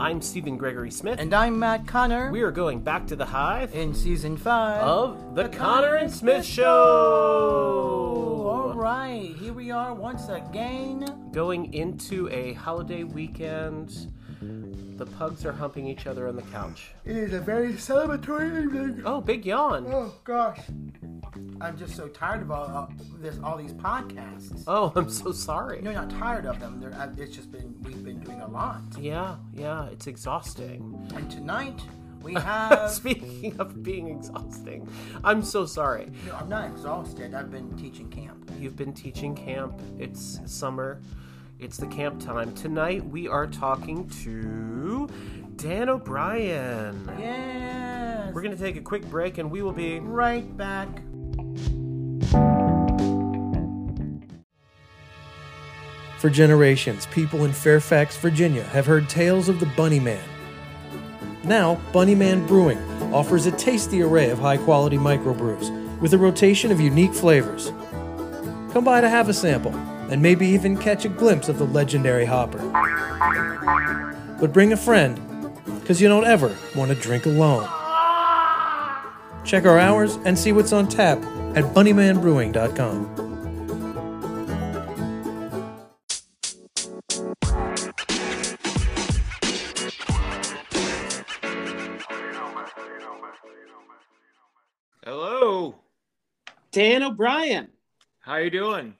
I'm Stephen Gregory Smith. And I'm Matt Conner. we are going back to the hive in season five of The, Conner and Smith Show. All right, here we are once again. Going into a holiday weekend. The pugs are humping each other on the couch. It is a very celebratory evening. Oh, big yawn. Oh gosh, I'm just so tired of all, all this, all these podcasts. Oh, I'm so sorry. No, you're not tired of them. They're, uh, it's just been we've been doing a lot. Yeah, yeah, it's exhausting. And tonight we have. Speaking of being exhausting, I'm so sorry. no, I'm not exhausted. I've been teaching camp. You've been teaching camp. It's summer. It's the camp time. Tonight we are talking to Dan O'Brien. Yes. We're going to take a quick break and we will be right back. For generations, people in Fairfax, Virginia have heard tales of the Bunny Man. Now, Bunny Man Brewing offers a tasty array of high quality microbrews with a rotation of unique flavors. Come by to have a sample and maybe even catch a glimpse of the legendary hopper. But bring a friend, because you don't ever want to drink alone. Check our hours and see what's on tap at bunnymanbrewing.com. Hello. Dan O'Brien. How you doing?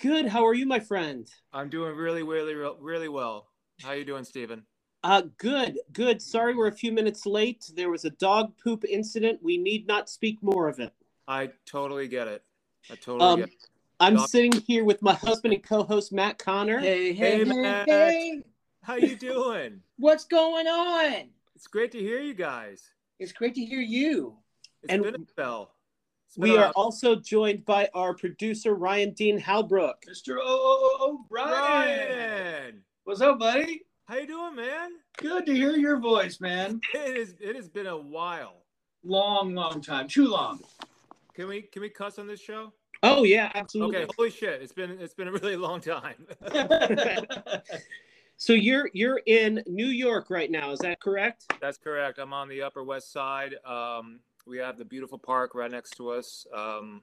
Good. How are you, my friend? I'm doing really, really, really well. How are you doing, Stephen? Uh, good, good. Sorry we're a few minutes late. There was a dog poop incident. We need not speak more of it. I totally get it. I totally Um, get it. I'm Dog- sitting here with my husband and co-host Matt Conner. Hey, Hey, hey, hey, Matt. hey. How you doing? What's going on? it's great to hear you guys. It's great to hear you. It's And been a spell. It's been We a- are also joined by our producer Ryan Dean Halbrook. Mr. O O'Brien. Ryan. What's up, buddy? How you doing, man? Good to hear your voice, man. It is. It has been a while. Long, long time. Too long. Can we can we cuss on this show? Oh yeah, absolutely. Okay. Holy shit! It's been it's been a really long time. So you're you're in New York right now. Is that correct? That's correct. I'm on the Upper West Side. Um, we have the beautiful park right next to us um,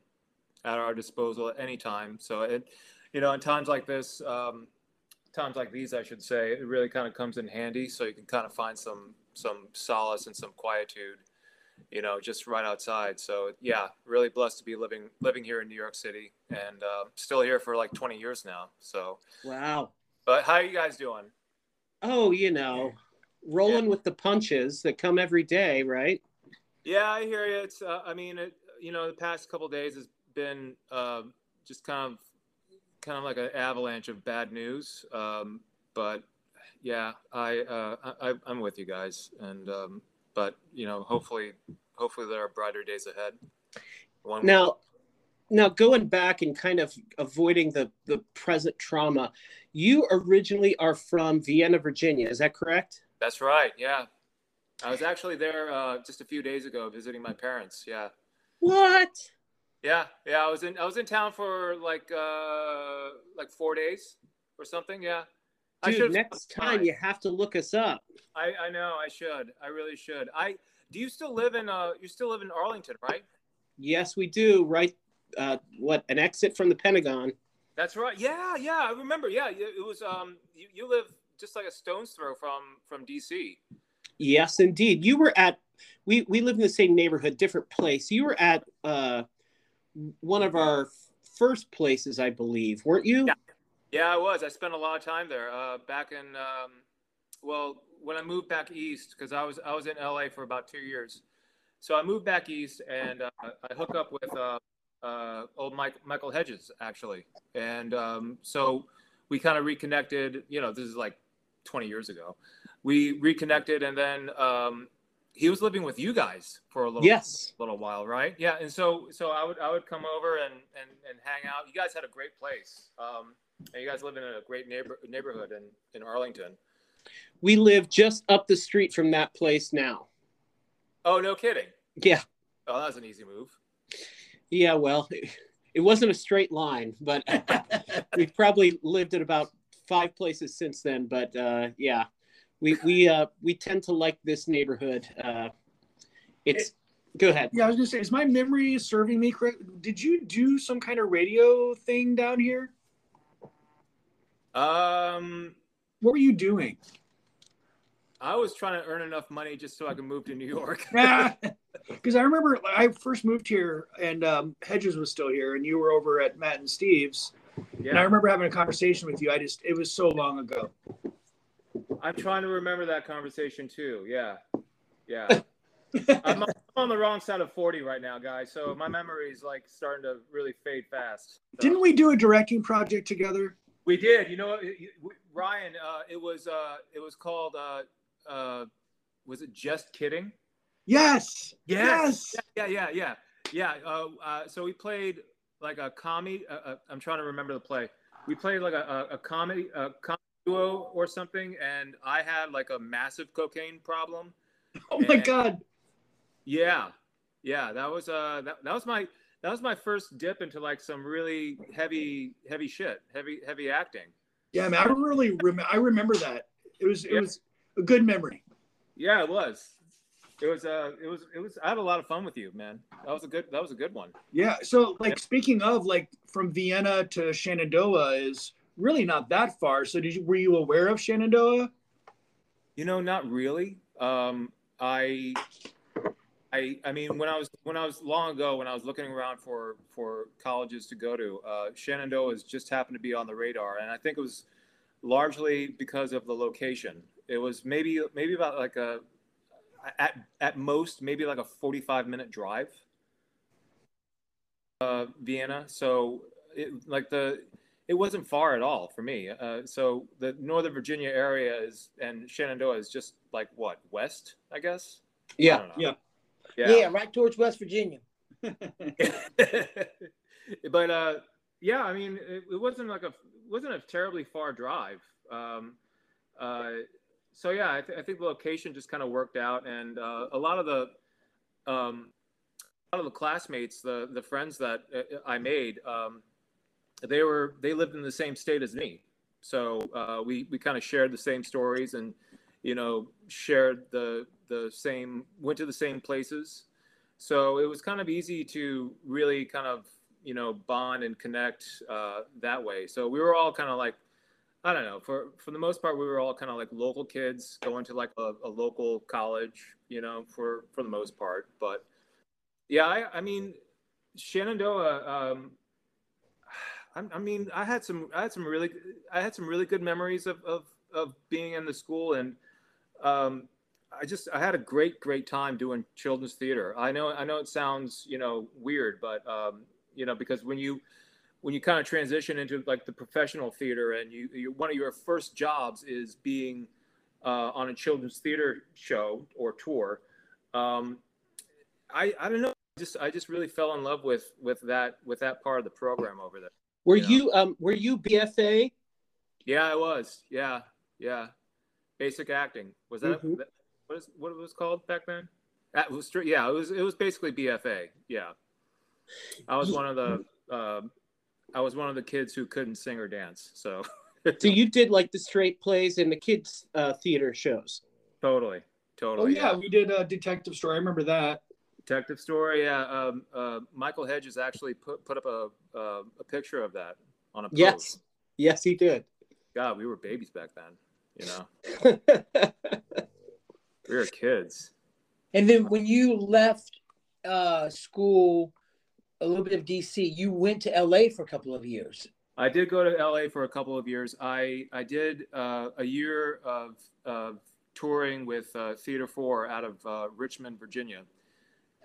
at our disposal at any time. So it, you know, in times like this, um, times like these, I should say, it really kind of comes in handy. So you can kind of find some some solace and some quietude, you know, just right outside. So yeah, really blessed to be living living here in New York City and uh, still here for like 20 years now. So, Wow. but how are you guys doing? Oh, you know, rolling with the punches that come every day, right? Yeah, I hear you. It's, uh, I mean, it, you know, the past couple days has been uh, just kind of, kind of like an avalanche of bad news. Um, but yeah, I, uh, I, I'm with you guys, and um, but you know, hopefully, hopefully there are brighter days ahead. One Now, now going back and kind of avoiding the the present trauma, you originally are from Vienna, Virginia. Is that correct? that's right. Yeah, I was actually there uh, just a few days ago visiting my parents. Yeah. What? Yeah, yeah, I was in I was in town for like uh like four days or something. Yeah, Dude, next time you have to look us up. I I know I should. I really should. I do you still live in uh you still live in Arlington, right? Yes, we do. Right? Uh, what? An exit from the Pentagon. That's right. Yeah, yeah, I remember. Yeah, it it was um you, you live just like a stone's throw from from DC. Yes, indeed. You were at. We we live in the same neighborhood, different place. You were at uh, one of our first places, I believe, weren't you? Yeah. Yeah, I was. I spent a lot of time there. Uh, back in, um, well, when I moved back east, because I was I was in LA for about two years, so I moved back east and uh, I hook up with uh, uh, old Mike, Michael Hedges actually, and um, so we kind of reconnected. You know, this is like 20 years ago. We reconnected, and then um, he was living with you guys for a little Yes. little while, right? Yeah, and so so I would I would come over and and, and hang out. You guys had a great place, um, and you guys live in a great neighbor neighborhood in in Arlington. We live just up the street from that place now. Oh, no kidding. Yeah. Oh, that was an easy move. Yeah. Well, it wasn't a straight line, but we've probably lived at about five places since then. But uh, yeah, We we uh we tend to like this neighborhood. Uh, it's go ahead. Yeah, I was gonna say, is my memory serving me correct? Did you do some kind of radio thing down here? Um, What were you doing? I was trying to earn enough money just so I could move to New York. Because I remember I first moved here and um, Hedges was still here, and you were over at Matt and Steve's. And I remember having a conversation with you. I just, it was so long ago. I'm trying to remember that conversation too. Yeah, yeah. I'm on, the wrong side of 40 right now, guys. So my memory is like starting to really fade fast. So- Didn't we do a directing project together? We did. You know, what, you- we- Ryan. Uh, it was. Uh, it was called. Uh, uh, was it just kidding? Yes. Yes. Yeah, yeah, yeah, yeah. Uh, uh, so we played like a comedy. Uh, uh, I'm trying to remember the play. We played like a, a, a comedy, a comedy duo or something, and I had like a massive cocaine problem. Oh my God. Yeah, yeah. That was uh, that, that was my that was my first dip into like some really heavy, heavy shit, heavy, heavy acting. Yeah, man. I really, rem- I remember that. It was, it Yeah. was a good memory. Yeah, it was. It was. Uh, it was. It was. I had a lot of fun with you, man. That was a good. That was a good one. Yeah. So, like, Yeah. speaking of, like, from Vienna to Shenandoah is really not that far. So, did you were you aware of Shenandoah? You know, not really. Um, I, I, I mean, when I was when I was long ago, when I was looking around for for colleges to go to, uh, Shenandoah has just happened to be on the radar, and I think it was largely because of the location. It was maybe maybe about like a at at most maybe like a forty five minute drive. Uh, Vienna, so it, like the it wasn't far at all for me. Uh, so the Northern Virginia area is and Shenandoah is just like what west, I guess. Yeah. don't. Yeah. Yeah. Yeah. right towards West Virginia. but uh, yeah, I mean, it, it wasn't like a wasn't a terribly far drive. Um, uh, so yeah, I, th- I think the location just kind of worked out, and uh, a lot of the um, a lot of the classmates, the the friends that uh, I made, um, they were they lived in the same state as me, so uh, we we kind of shared the same stories and you know shared the the same went to the same places. So it was kind of easy to really kind of you know bond and connect uh, that way. So we were all kind of like i don't know for for the most part we were all kind of like local kids going to like a, a local college you know for for the most part. But yeah i, I mean shenandoah um I, I mean i had some i had some really i had some really good memories of of, of being in the school and um I just I had a great great time doing children's theater. I know I know it sounds you know weird, but um, you know because when you when you kind of transition into like the professional theater and you, you one of your first jobs is being uh, on a children's theater show or tour. Um, I I don't know. Just I just really fell in love with with that with that part of the program over there. Were Yeah. you um were you BFA? Yeah, I was. Yeah, yeah. Basic acting was that, Mhm. that what is what it was called back then? That was straight. Yeah, it was it was basically BFA. Yeah, I was one of the um I was one of the kids who couldn't sing or dance. So So you did like the straight plays and the kids uh, theater shows. totally, totally. Oh totally. yeah, we did a detective story. I remember that. Detective story. Yeah, um, uh, Michael Hedges actually put put up a uh, a picture of that on a post. Yes. Yes, he did. God, we were babies back then. You know, we were kids. And then when you left uh, school, a little bit of DC, you went to LA for a couple of years. I did go to LA for a couple of years. I I did uh, a year of, of touring with uh, Theater Four out of uh, Richmond, Virginia.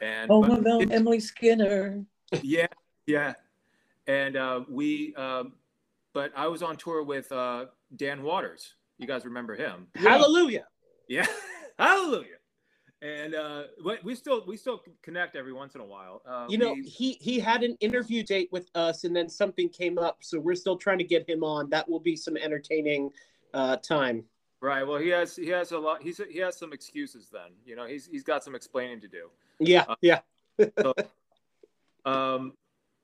And Oh, but- no, Emily Skinner. yeah, yeah, and uh, we. Um, but I was on tour with uh, Dan Waters. You guys remember him? Hallelujah. Yeah, hallelujah. And uh, we still we still connect every once in a while. Uh, You know, we- he he had an interview date with us, and then something came up, so we're still trying to get him on. That will be some entertaining uh, time. Right. Well, he has he has a lot. He's he has some excuses. Then you know he's he's got some explaining to do. Yeah, Uh, yeah. Um,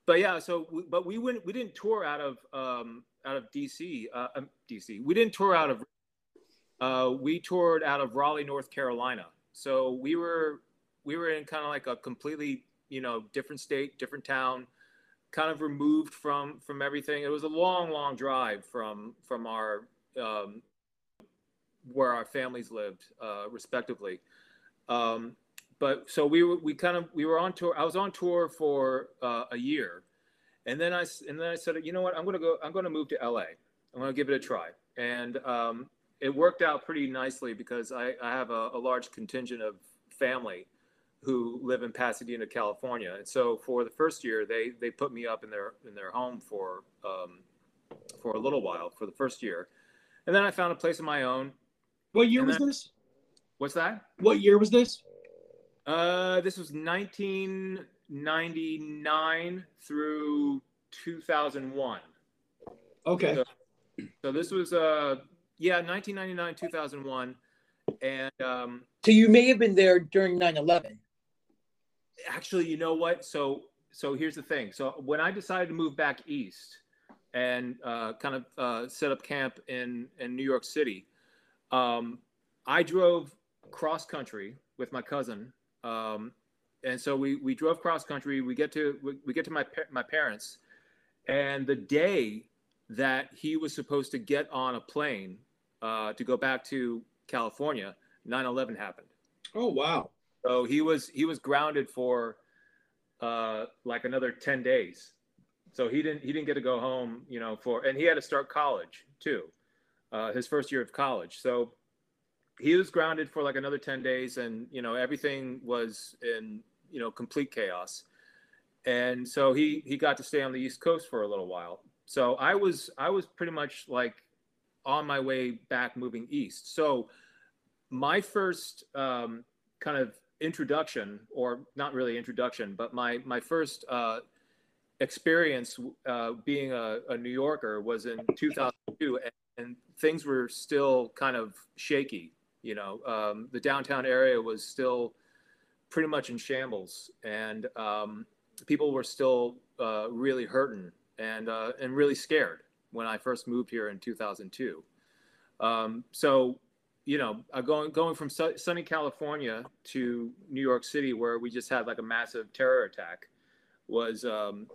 but yeah, so we, but we went we didn't tour out of um, out of DC uh, um, DC. We didn't tour out of. uh, we toured out of Raleigh, North Carolina. So we were we were in kind of like a completely you know different state, different town, kind of removed from from everything. It was a long, long drive from from our um, where our families lived, uh, respectively. Um, but so we were we kind of we were on tour. I was on tour for uh, a year, and then I and then I said, you know what, I'm gonna go. I'm gonna move to LA. I'm gonna give it a try, and um, it worked out pretty nicely because I, I have a, a large contingent of family who live in Pasadena, California, and so for the first year, they they put me up in their in their home for um, for a little while for the first year, and then I found a place of my own. What year And was then- this? What's that? What year was this? Uh, this was 1999 through 2001. Okay. So this was uh yeah 1999 2001, and um, So you may have been there during 9/11. actually, you know what? So so here's the thing. So when I decided to move back east and uh, kind of uh, set up camp in in New York City, um, I drove cross country with my cousin, um, and so we we drove cross country. We get to we, we get to my my parents, and the day that he was supposed to get on a plane uh, to go back to California, 9/11 happened. Oh wow. So he was he was grounded for uh, like another ten days. So he didn't he didn't get to go home, you know, for and he had to start college too, uh, his first year of college. So he was grounded for like another ten days, and you know everything was in you know complete chaos. And so he he got to stay on the East Coast for a little while. So I was I was pretty much like on my way back moving east. So my first um, kind of introduction, or not really introduction, but my my first uh, experience uh, being a, a New Yorker was in 2002, and, and things were still kind of shaky. You know, um, the downtown area was still pretty much in shambles, and um, people were still uh, really hurting and uh, and really scared when I first moved here in 2002. Um, so you know, uh, going going from su- sunny California to New York City, where we just had like a massive terror attack, was um,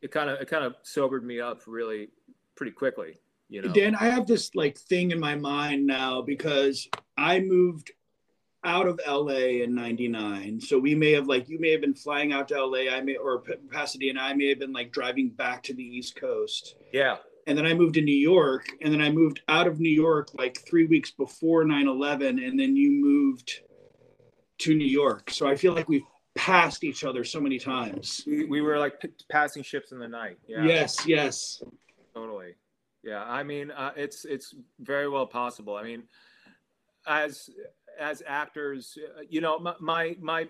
it kind of it kind of sobered me up really pretty quickly. You know, Dan, I have this like thing in my mind now because I moved out of LA in 99. So we may have like you may have been flying out to LA, I may or P- Pasadena, I may have been like driving back to the East Coast. yeah, And then I moved to New York and then I moved out of New York like 3 weeks before 9/11 and then you moved to New York. So I feel like we've passed each other so many times. we, we were like p- passing ships in the night. Yeah, Yes, yes. totally. Yeah, I mean, uh, it's it's very well possible. I mean, as as actors, uh, you know, my, my my,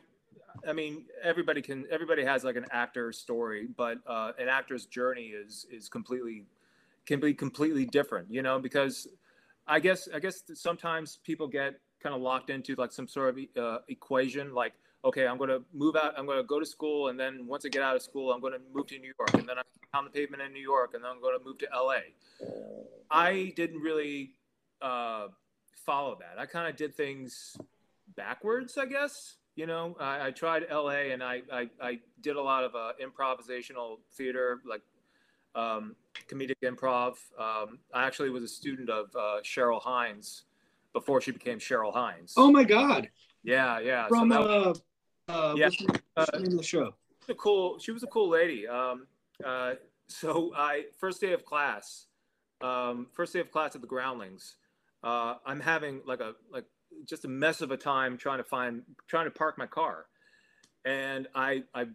I mean, everybody can everybody has like an actor story, but uh, an actor's journey is is completely can be completely different. You know, because I guess I guess sometimes people get kind of locked into like some sort of uh, equation, like okay, I'm going to move out, I'm going to go to school, and then once I get out of school, I'm going to move to New York, and then I'm on the pavement in New York, and then I'm going to move to LA. I didn't really uh, follow that. I kind of did things backwards, I guess. You know, I, I tried LA, and I, I, I did a lot of uh, improvisational theater, like um, comedic improv. Um, I actually was a student of uh, Cheryl Hines before she became Cheryl Hines. Oh my god. yeah, yeah. From so was uh Yeah. what's the- what's the name of the show? a cool. She was a cool lady. Um, uh, so I first day of class, um, first day of class at the Groundlings. Uh, I'm having like a like just a mess of a time trying to find trying to park my car, and I I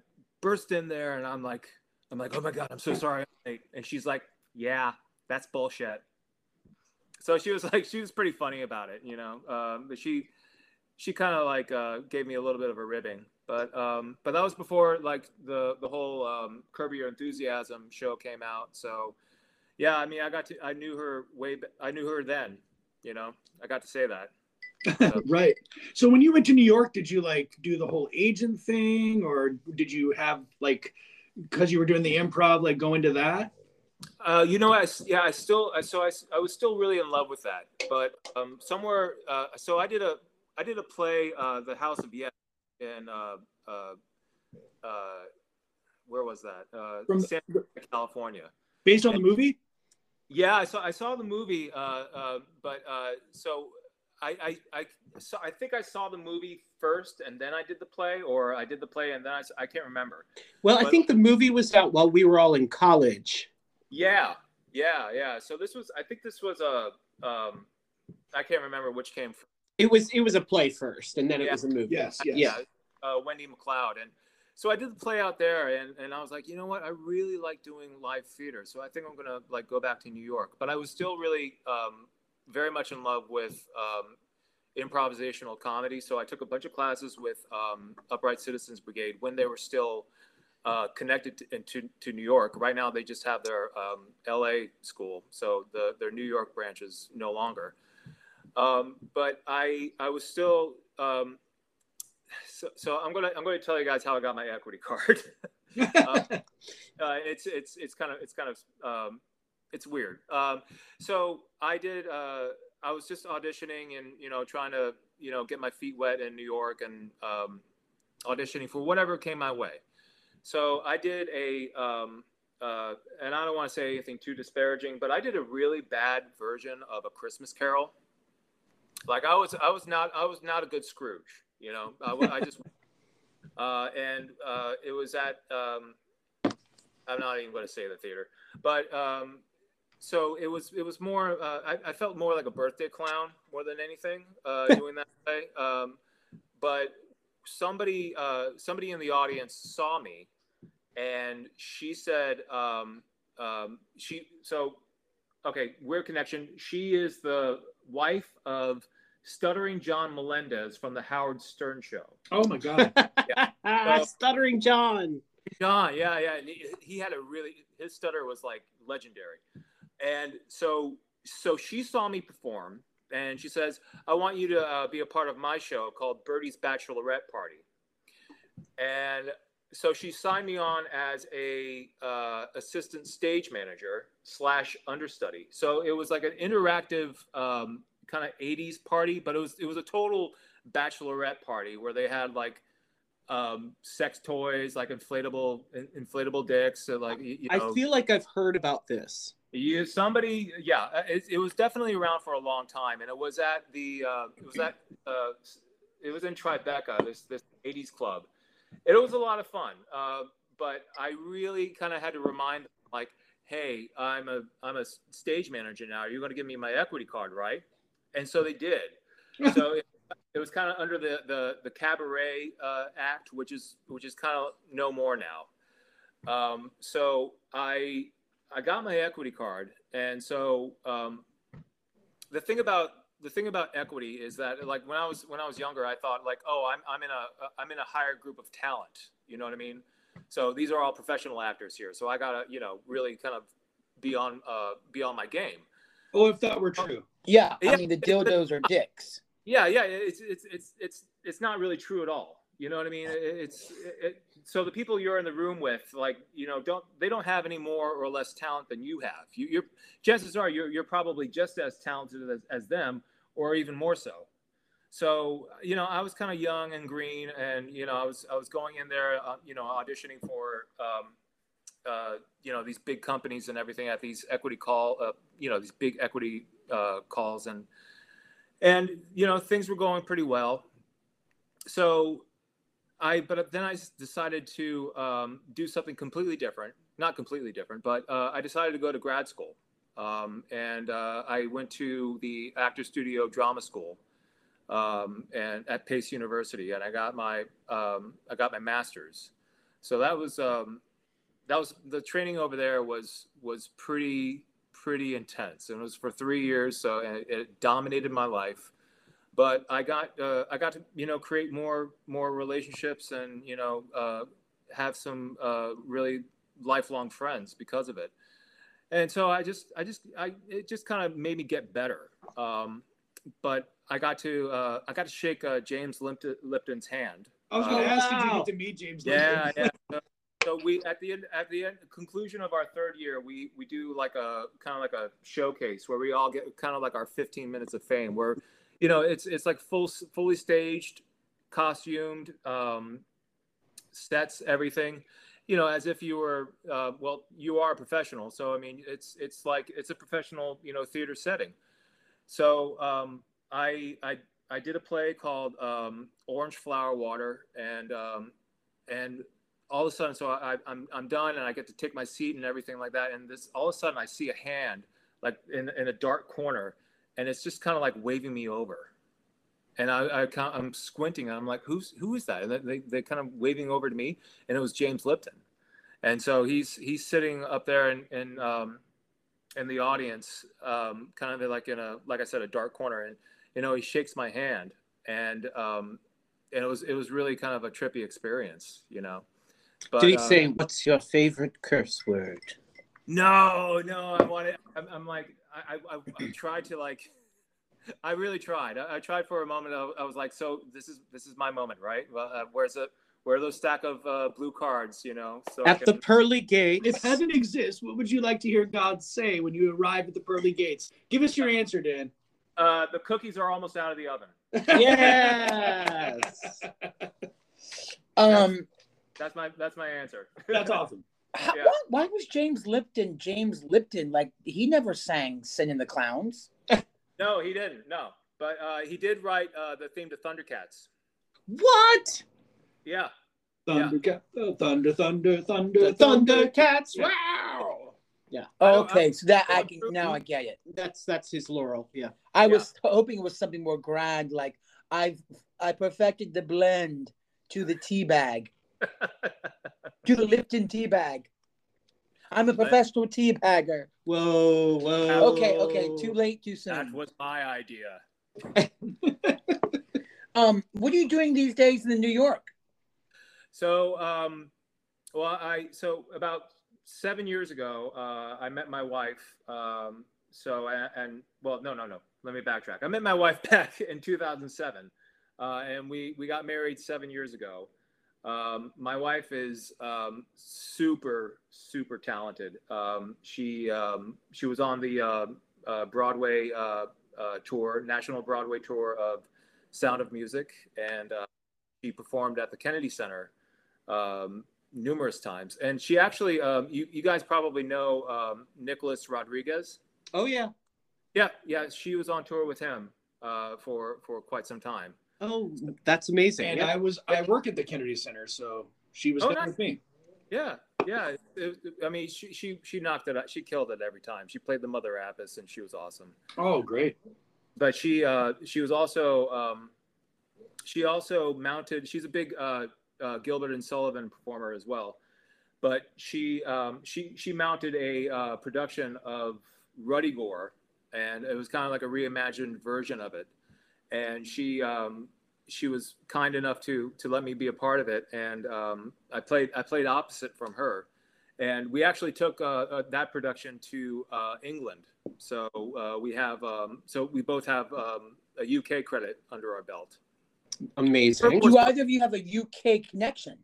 burst in there and I'm like I'm like oh my god I'm so sorry and she's like yeah that's bullshit. So she was like she was pretty funny about it, you know. Um, but she she kind of like uh, gave me a little bit of a ribbing, but um, but that was before like the the whole um, Curb Your Enthusiasm show came out. So yeah, I mean, I got to I knew her way I knew her then. You know, I got to say that. right. So when you went to New York, did you like do the whole agent thing or did you have like because you were doing the improv like go into that? Uh, you know, I yeah, I still I- so I, I was still really in love with that, but um, somewhere uh, so I did a I did a play, uh, The House of Yes, in uh, uh, uh, where was that? Uh, From- San Diego, California. Based on the movie? Yeah, I saw I saw the movie, uh, uh, but uh, so I I I, saw, I think I saw the movie first and then I did the play, or I did the play and then I, I can't remember. Well, I think the movie was out while we were all in college. Yeah, yeah, yeah. So this was I think this was a um, I can't remember which came first. It was it was a play first, and then it was a movie. Yes, yes. yeah, uh, Wendy MacLeod, and so I did the play out there, and, and I was like, you know what, I really like doing live theater, so I think I'm gonna like go back to New York. But I was still really um, very much in love with um, improvisational comedy, so I took a bunch of classes with um, Upright Citizens Brigade when they were still uh, connected to, to to New York. Right now, they just have their um, L.A. school, so the their New York branch is no longer. Um, but I I was still um, so, so I'm gonna I'm gonna tell you guys how I got my equity card. uh, it's it's it's kind of it's kind of um, it's weird. Um, so I did. Uh, I was just auditioning and you know trying to you know get my feet wet in New York and um, auditioning for whatever came my way. So I did a um, uh, and I don't want to say anything too disparaging, but I did a really bad version of a Christmas Carol. Like I was I was not I was not a good Scrooge. You know I, I just uh, and uh, it was at um, I'm not even going to say the theater, but um, so it was it was more uh, I, I felt more like a birthday clown more than anything uh, doing that way. Um, but somebody uh, somebody in the audience saw me, and she said um, um, she so okay weird connection. She is the wife of stuttering John Melendez from the Howard Stern Show. oh my god. Ah, Stuttering John. John, yeah, yeah. and He, he had a really his stutter was like legendary, and so so she saw me perform, and she says, "I want you to uh, be a part of my show called Birdie's Bachelorette Party," and so she signed me on as a uh, assistant stage manager slash understudy. So it was like an interactive um, kind of '80s party, but it was it was a total bachelorette party where they had like um, sex toys, like inflatable in- inflatable dicks, so like you, you know, I feel like I've heard about this. you somebody, yeah, uh, it, it was definitely around for a long time, and it was at the uh, it was at uh, it was in Tribeca, this this '80s club. It was a lot of fun, uh, but I really kind of had to remind them, like, hey, I'm a I'm a stage manager now. You're going to give me my equity card, right? And so they did. so it, it was kind of under the the the cabaret uh, act, which is which is kind of no more now. Um, so I I got my equity card, and so um, the thing about the thing about equity is that like when I was when I was younger, I thought like, oh, I'm I'm in a I'm in a higher group of talent. You know what I mean? So these are all professional actors here. So I gotta you know really kind of be on uh, be on my game. Oh, if that were true. Yeah, Yeah. I mean the dildos are dicks. Yeah, yeah, it's it's it's it's it's not really true at all. You know what I mean? It, it's it, so the people you're in the room with, like you know, don't they don't have any more or less talent than you have. You, you're chances are you're you're probably just as talented as, as them, or even more so. So you know, I was kind of young and green, and you know, I was I was going in there, uh, you know, auditioning for. Um, uh, you know these big companies and everything at these equity call, uh, you know these big equity uh, calls, and and you know things were going pretty well. So i but then I decided to um, do something completely different not completely different but uh, i decided to go to grad school. Um, and uh, i went to the actor studio drama school um, and at pace university and i got my um, i got my master's. So that was um, that was the training over there was was pretty pretty intense and it was for three years so it, it dominated my life but i got uh, i got to you know create more more relationships and you know uh, have some uh, really lifelong friends because of it and so i just i just i it just kind of made me get better um, but i got to uh, i got to shake uh, james Lipton, lipton's hand I was going to Oh, ask, did you get to meet James? yeah, Lipton? yeah. So so we at the end at the end conclusion of our third year, we we do like a kind of like a showcase where we all get kind of like our 15 minutes of fame, where you know it's it's like full fully staged, costumed, um, sets, everything. You know, as if you were uh, well, you are a professional. So I mean, it's it's like it's a professional you know theater setting. So um, I I I did a play called um, Orange Flower Water, and um, and all of a sudden, so I, I'm I'm done, and I get to take my seat and everything like that. And this all of a sudden, I see a hand like in in a dark corner, and it's just kind of like waving me over. And I, I I'm squinting, and I'm like, "Who's who is that?" And they they kind of waving over to me, and it was James Lipton. And so he's he's sitting up there in in, um, in the audience, um, kind of like in a like I said, a dark corner, and you know he shakes my hand, and um, and it was it was really kind of a trippy experience, you know. But, Did he uh, say, "What's your favorite curse word"? No, no, I wanted. I'm, I'm like, I, I, I tried to like, I really tried. I, I tried for a moment. I, I was like, so this is this is my moment, right? Well, uh, where's it? Where are those stack of uh, blue cards? You know, so I At the pearly gates. If heaven exists, what would you like to hear God say when you arrive at the pearly gates? Give us your answer, Dan. uh, the cookies are almost out of the oven. yes. Um, That's my that's my answer. That's awesome. how, Yeah. why, why was James Lipton James Lipton like he never sang "Send in the Clowns"? no, he didn't. No, but uh, he did write uh, the theme to Thundercats. What? Yeah. Thunder, oh, thunder, thunder, thunder, The thunder. Thundercats. Yeah. Wow. Yeah. don't- okay, so that I can now I get it. That's that's his laurel. Yeah. I Yeah. was hoping it was something more grand, like I've I perfected the blend to the tea bag, to the Lipton tea bag. I'm a professional tea bagger. Whoa, whoa. Okay, okay, too late, too soon. that was my idea. Um, what are you doing these days in New York? So, um, well, I so about seven years ago, uh, I met my wife. Um, so, and, and well, no, no, no. Let me backtrack. I met my wife back in 2007, uh, and we we got married seven years ago. Um, my wife is um, super super talented. Um, she um, she was on the uh, uh, Broadway uh, uh, tour, national Broadway tour of Sound of Music, and uh, she performed at the Kennedy Center um, numerous times. And she actually, um, you, you guys probably know um, Nicholas Rodriguez. Oh yeah. Yeah, yeah, she was on tour with him uh, for for quite some time. Oh, that's amazing. And Yeah. I was I work at the Kennedy Center, so she was Oh, there nice. with me. Yeah, yeah. It- it- I mean, she she she knocked it out. She killed it every time. She played the Mother Abbess, and she was awesome. Oh, great. But she uh, she was also um, she also mounted. She's a big uh, uh, Gilbert and Sullivan performer as well. But she um, she she mounted a uh, production of Ruddigore, and it was kind of like a reimagined version of it. And she um, she was kind enough to to let me be a part of it, and um, I played I played opposite from her, and we actually took uh, uh, that production to uh, England. So uh, we have um, so we both have um, a UK credit under our belt. Amazing. Do either of you have a UK connection?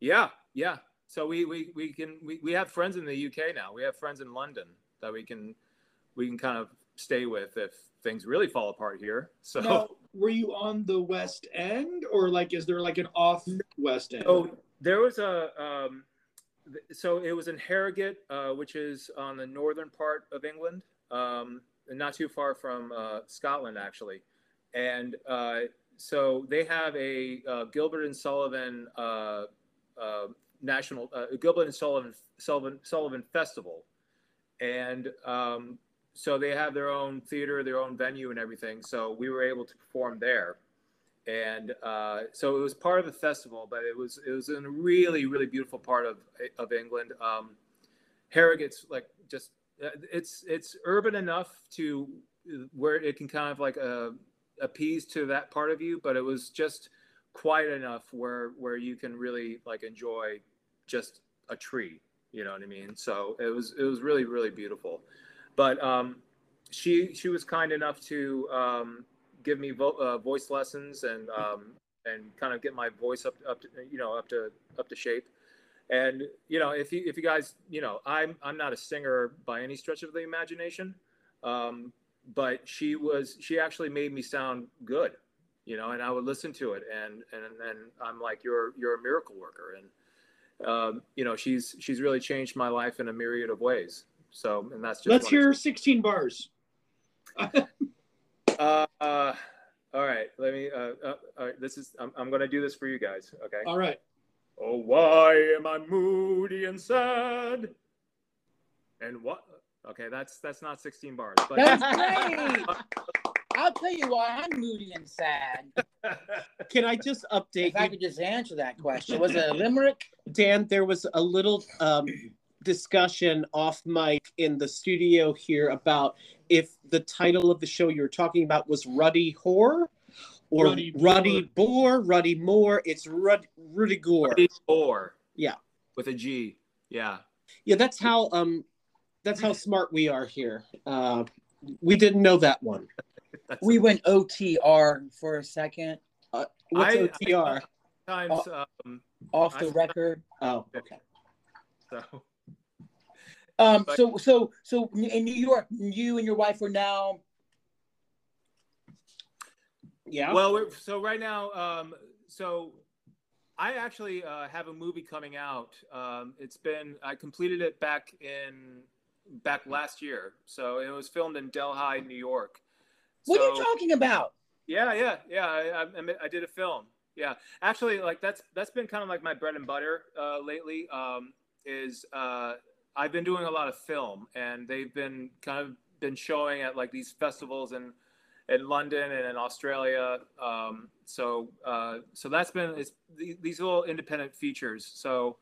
Yeah, yeah. So we we, we can we, we have friends in the UK now. We have friends in London that we can we can kind of stay with if things really fall apart here. So Now, were you on the West End, or like, is there like an off West End? So there was a um, so it was in Harrogate, uh, which is on the northern part of England, um, not too far from uh, Scotland actually. And uh, so they have a uh, Gilbert and Sullivan uh, uh, national uh, Gilbert and Sullivan Sullivan Sullivan Festival, and um, so they have their own theater, their own venue, and everything. So we were able to perform there and uh, so it was part of the festival, but it was it was in a really really beautiful part of of England. Um, Harrogate's like just uh, it's it's urban enough to where it can kind of like uh, appease to that part of you, but it was just quiet enough where where you can really like enjoy just a tree. You know what I mean? So it was it was really really beautiful, but um, she she was kind enough to um, give me vo- uh, voice lessons and um, and kind of get my voice up up to, you know up to up to shape And you know, if you if you guys, you know, I'm I'm not a singer by any stretch of the imagination, um, but she was she actually made me sound good, you know. And I would listen to it, and and and I'm like, you're you're a miracle worker, and um, you know, she's she's really changed my life in a myriad of ways. So, and that's just Let's one hear 16 bars. Uh, uh, all right, let me. Uh, uh, all right, this is. I'm, I'm gonna do this for you guys. Okay. All right. Oh, why am I moody and sad? And what? Okay, that's that's not 16 bars. But That's great. I'll tell you why I'm moody and sad. Can I just update If I you, could just answer that question, was it a limerick? Dan? There was a little um, discussion off mic in the studio here about if the title of the show you were talking about was Ruddy Whore or Ruddy Ruddy, Boar, Ruddy Moore. It's Rud, Ruddigore. or Yeah. with a G. Yeah. Yeah, that's how um, that's how smart we are here. Uh, we didn't know that one. We went OTR for a second, What's I- OTR? times. Um, off the I- record. Oh, okay. so Um, But- so so so in New York, you and your wife are now. Yeah. well, we're, so right now, um, so I actually uh, have a movie coming out. Um, it's been I completed it back in back last year. So it was filmed in Delhi, New York. What are you talking about? Yeah, yeah, yeah. I, I, I did a film. Yeah, actually, like that's that's been kind of like my bread and butter uh, lately. Um, is uh, I've been doing a lot of film, and they've been kind of been showing at like these festivals in in London and in Australia. Um, so uh, so that's been these little independent features. So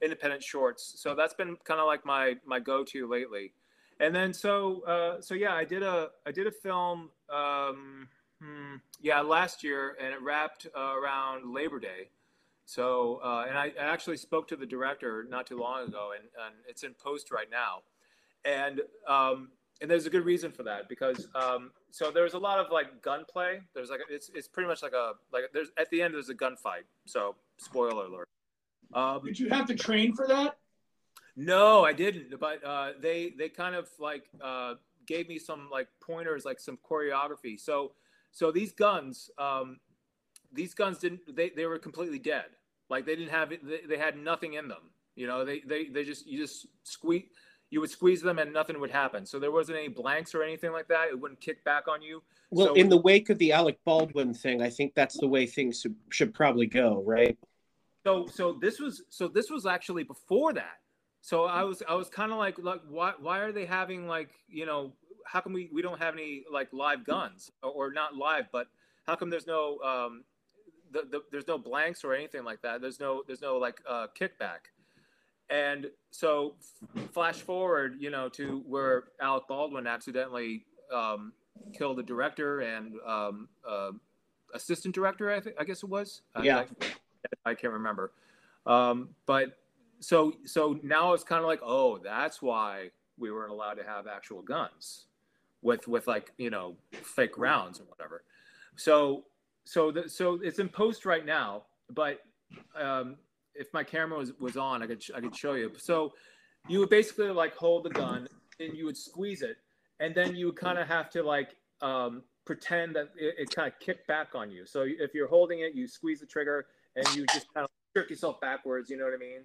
independent shorts. So that's been kind of like my my go to lately. And then so uh, so yeah, I did a I did a film. Um, Hmm, yeah, last year, and it wrapped uh, around Labor Day. So, uh, and I, I actually spoke to the director not too long ago, and, and it's in post right now. And um, and there's a good reason for that because um, so there's a lot of like gunplay. There's like it's it's pretty much like a like there's at the end there's a gunfight. So spoiler alert. Um, Did you have to train for that? no, I didn't. But uh, they they kind of like uh, gave me some like pointers, like some choreography. So so these guns, um, these guns didn't. They, they were completely dead. Like they didn't have they, they had nothing in them. You know, they they they just you just squeeze. You would squeeze them and nothing would happen. So there wasn't any blanks or anything like that. It wouldn't kick back on you. Well, So- in the wake of the Alec Baldwin thing, I think that's the way things should, should probably go, right? so so this was so this was actually before that so i was i was kind of like like why why are they having like you know how come we we don't have any like live guns or, or not live but how come there's no um the, the, there's no blanks or anything like that there's no there's no like uh kickback and so flash forward you know to where alec baldwin accidentally um killed the director and um uh, assistant director i think i guess it was Yeah. I, I can't remember. Um, but so so now it's kind of like, oh, that's why we weren't allowed to have actual guns with with like you know fake rounds or whatever. So so the, so it's in post right now, but um, if my camera was, was on, I could I could show you. So you would basically like hold the gun and you would squeeze it, and then you would kind of have to like um, pretend that it, it kind of kicked back on you. So if you're holding it, you squeeze the trigger and you just kind of jerk yourself backwards. You know what I mean?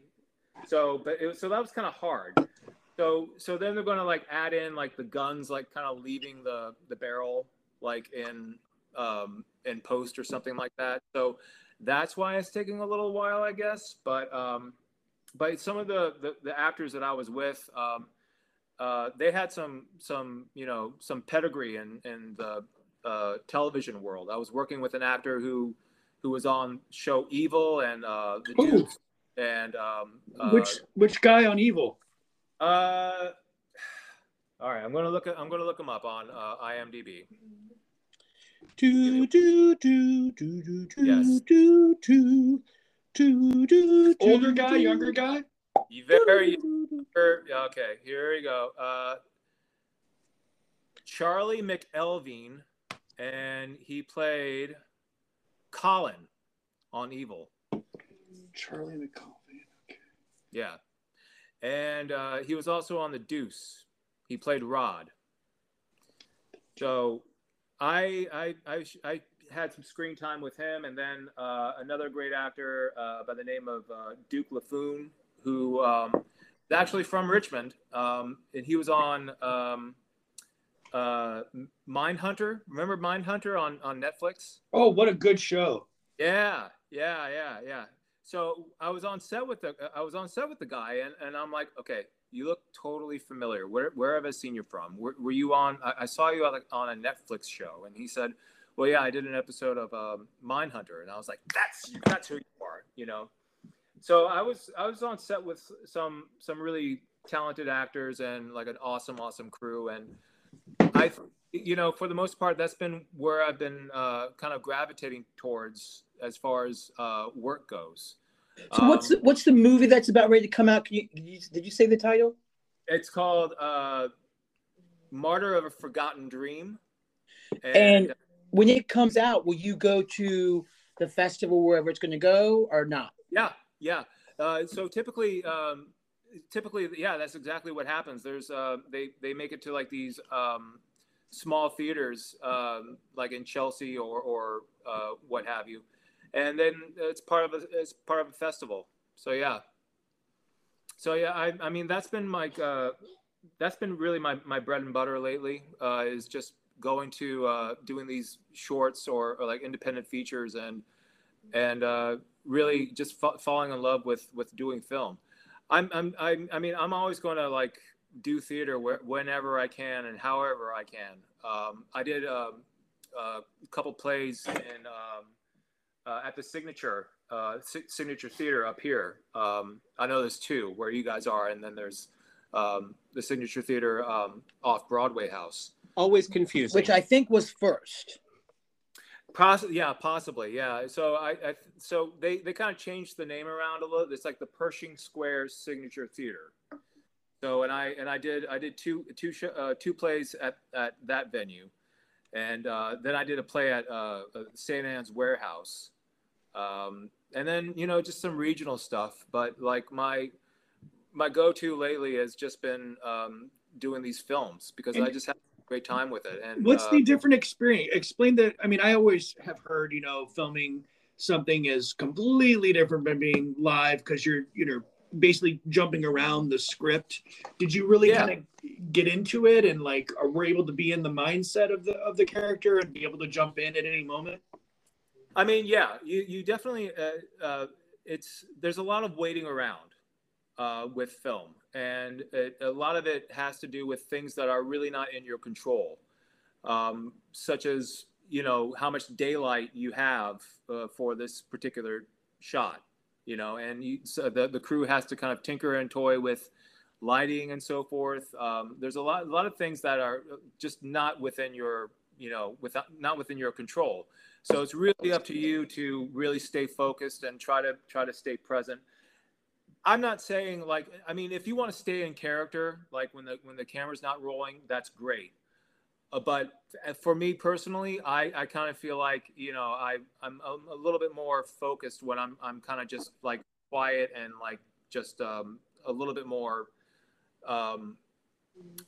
So, but it so that was kind of hard. So, so then they're going to like add in like the guns, like kind of leaving the the barrel, like in um, in post or something like that. So that's why it's taking a little while, I guess. But um, but some of the, the the actors that I was with, um, uh, they had some some you know some pedigree in in the uh, television world. I was working with an actor who who was on show Evil and uh, the Ooh. Dukes and um, uh, which which guy on Evil? uh, all right, I'm gonna look I'm gonna look him up on uh, IMDb. Do, do, do, do, do, do, Yes. do, do, do, do, Older guy, do, younger guy? You very do, do, do. Er, yeah, okay, here we go. Uh, Charlie McElveen, and he played Colin on Evil. Charlie McColvey. Yeah, and uh, he was also on The Deuce. He played Rod. So, I I I, I had some screen time with him, and then uh, another great actor uh, by the name of uh, Duke LaFoon, who um, is actually from Richmond, um, and he was on um, uh, Mindhunter. Remember Mindhunter on on Netflix? Oh, what a good show! Yeah, yeah, yeah, yeah. So I was on set with the I was on set with the guy, and, and I'm like, okay, you look totally familiar. Where where have I seen you from? Were, were you on? I, I saw you on, on a Netflix show, and he said, well, yeah, I did an episode of um, Mindhunter, and I was like, that's you. that's who you are, you know. So I was I was on set with some some really talented actors and like an awesome awesome crew, and I you know for the most part that's been where I've been uh, kind of gravitating towards as far as uh, work goes. So what's the, Um, what's the movie that's about ready to come out? Can you, did you did you say the title? It's called uh, Martyr of a Forgotten Dream. And when it comes out, will you go to the festival wherever it's going to go or not? yeah, yeah. Uh, so typically, um, typically, yeah, that's exactly what happens. There's uh, they they make it to like these um, small theaters, um, like in Chelsea or or uh, what have you, and then it's part of a it's part of a festival. So yeah. So yeah, I I mean that's been my uh, that's been really my my bread and butter lately. Uh, is just going to uh, doing these shorts or, or like independent features and and uh, really just fa- falling in love with with doing film. I'm, I'm, I'm I mean, I'm always going to like do theater whenever I can and however I can. Um, I did um, a couple plays in um, uh, at the Signature uh, Si- Signature Theater up here. Um, I know there's two where you guys are, and then there's um, the Signature Theater um, off Broadway House. Always confusing. Which I think was first. Poss- yeah, possibly. Yeah. So I, I so they they kind of changed the name around a little. It's like the Pershing Square Signature Theater. So and I and I did I did two two sh- uh, two plays at at that venue, and uh, then I did a play at uh, St. Ann's Warehouse, um, and then you know just some regional stuff. But like my my go to lately has just been um, doing these films because I just have a great time with it. And What's uh, the different experience? Explain that. I mean, I always have heard, you know, filming something is completely different than being live because you're, you know, basically jumping around the script. Did you really Yeah. kind of get into it and like, are we able to be in the mindset of the of the character and be able to jump in at any moment? I mean, yeah, you you definitely uh, uh, it's there's a lot of waiting around uh, with film, and it, a lot of it has to do with things that are really not in your control, um, such as you know how much daylight you have uh, for this particular shot, you know, and you, so the the crew has to kind of tinker and toy with lighting and so forth. Um, there's a lot a lot of things that are just not within your you know without not within your control. So it's really up to you to really stay focused and try to try to stay present. I'm not saying like I mean if you want to stay in character like when the when the camera's not rolling that's great. Uh, but for me personally, I, I kind of feel like you know I I'm, a little bit more focused when I'm I'm kind of just like quiet and like just um, a little bit more um,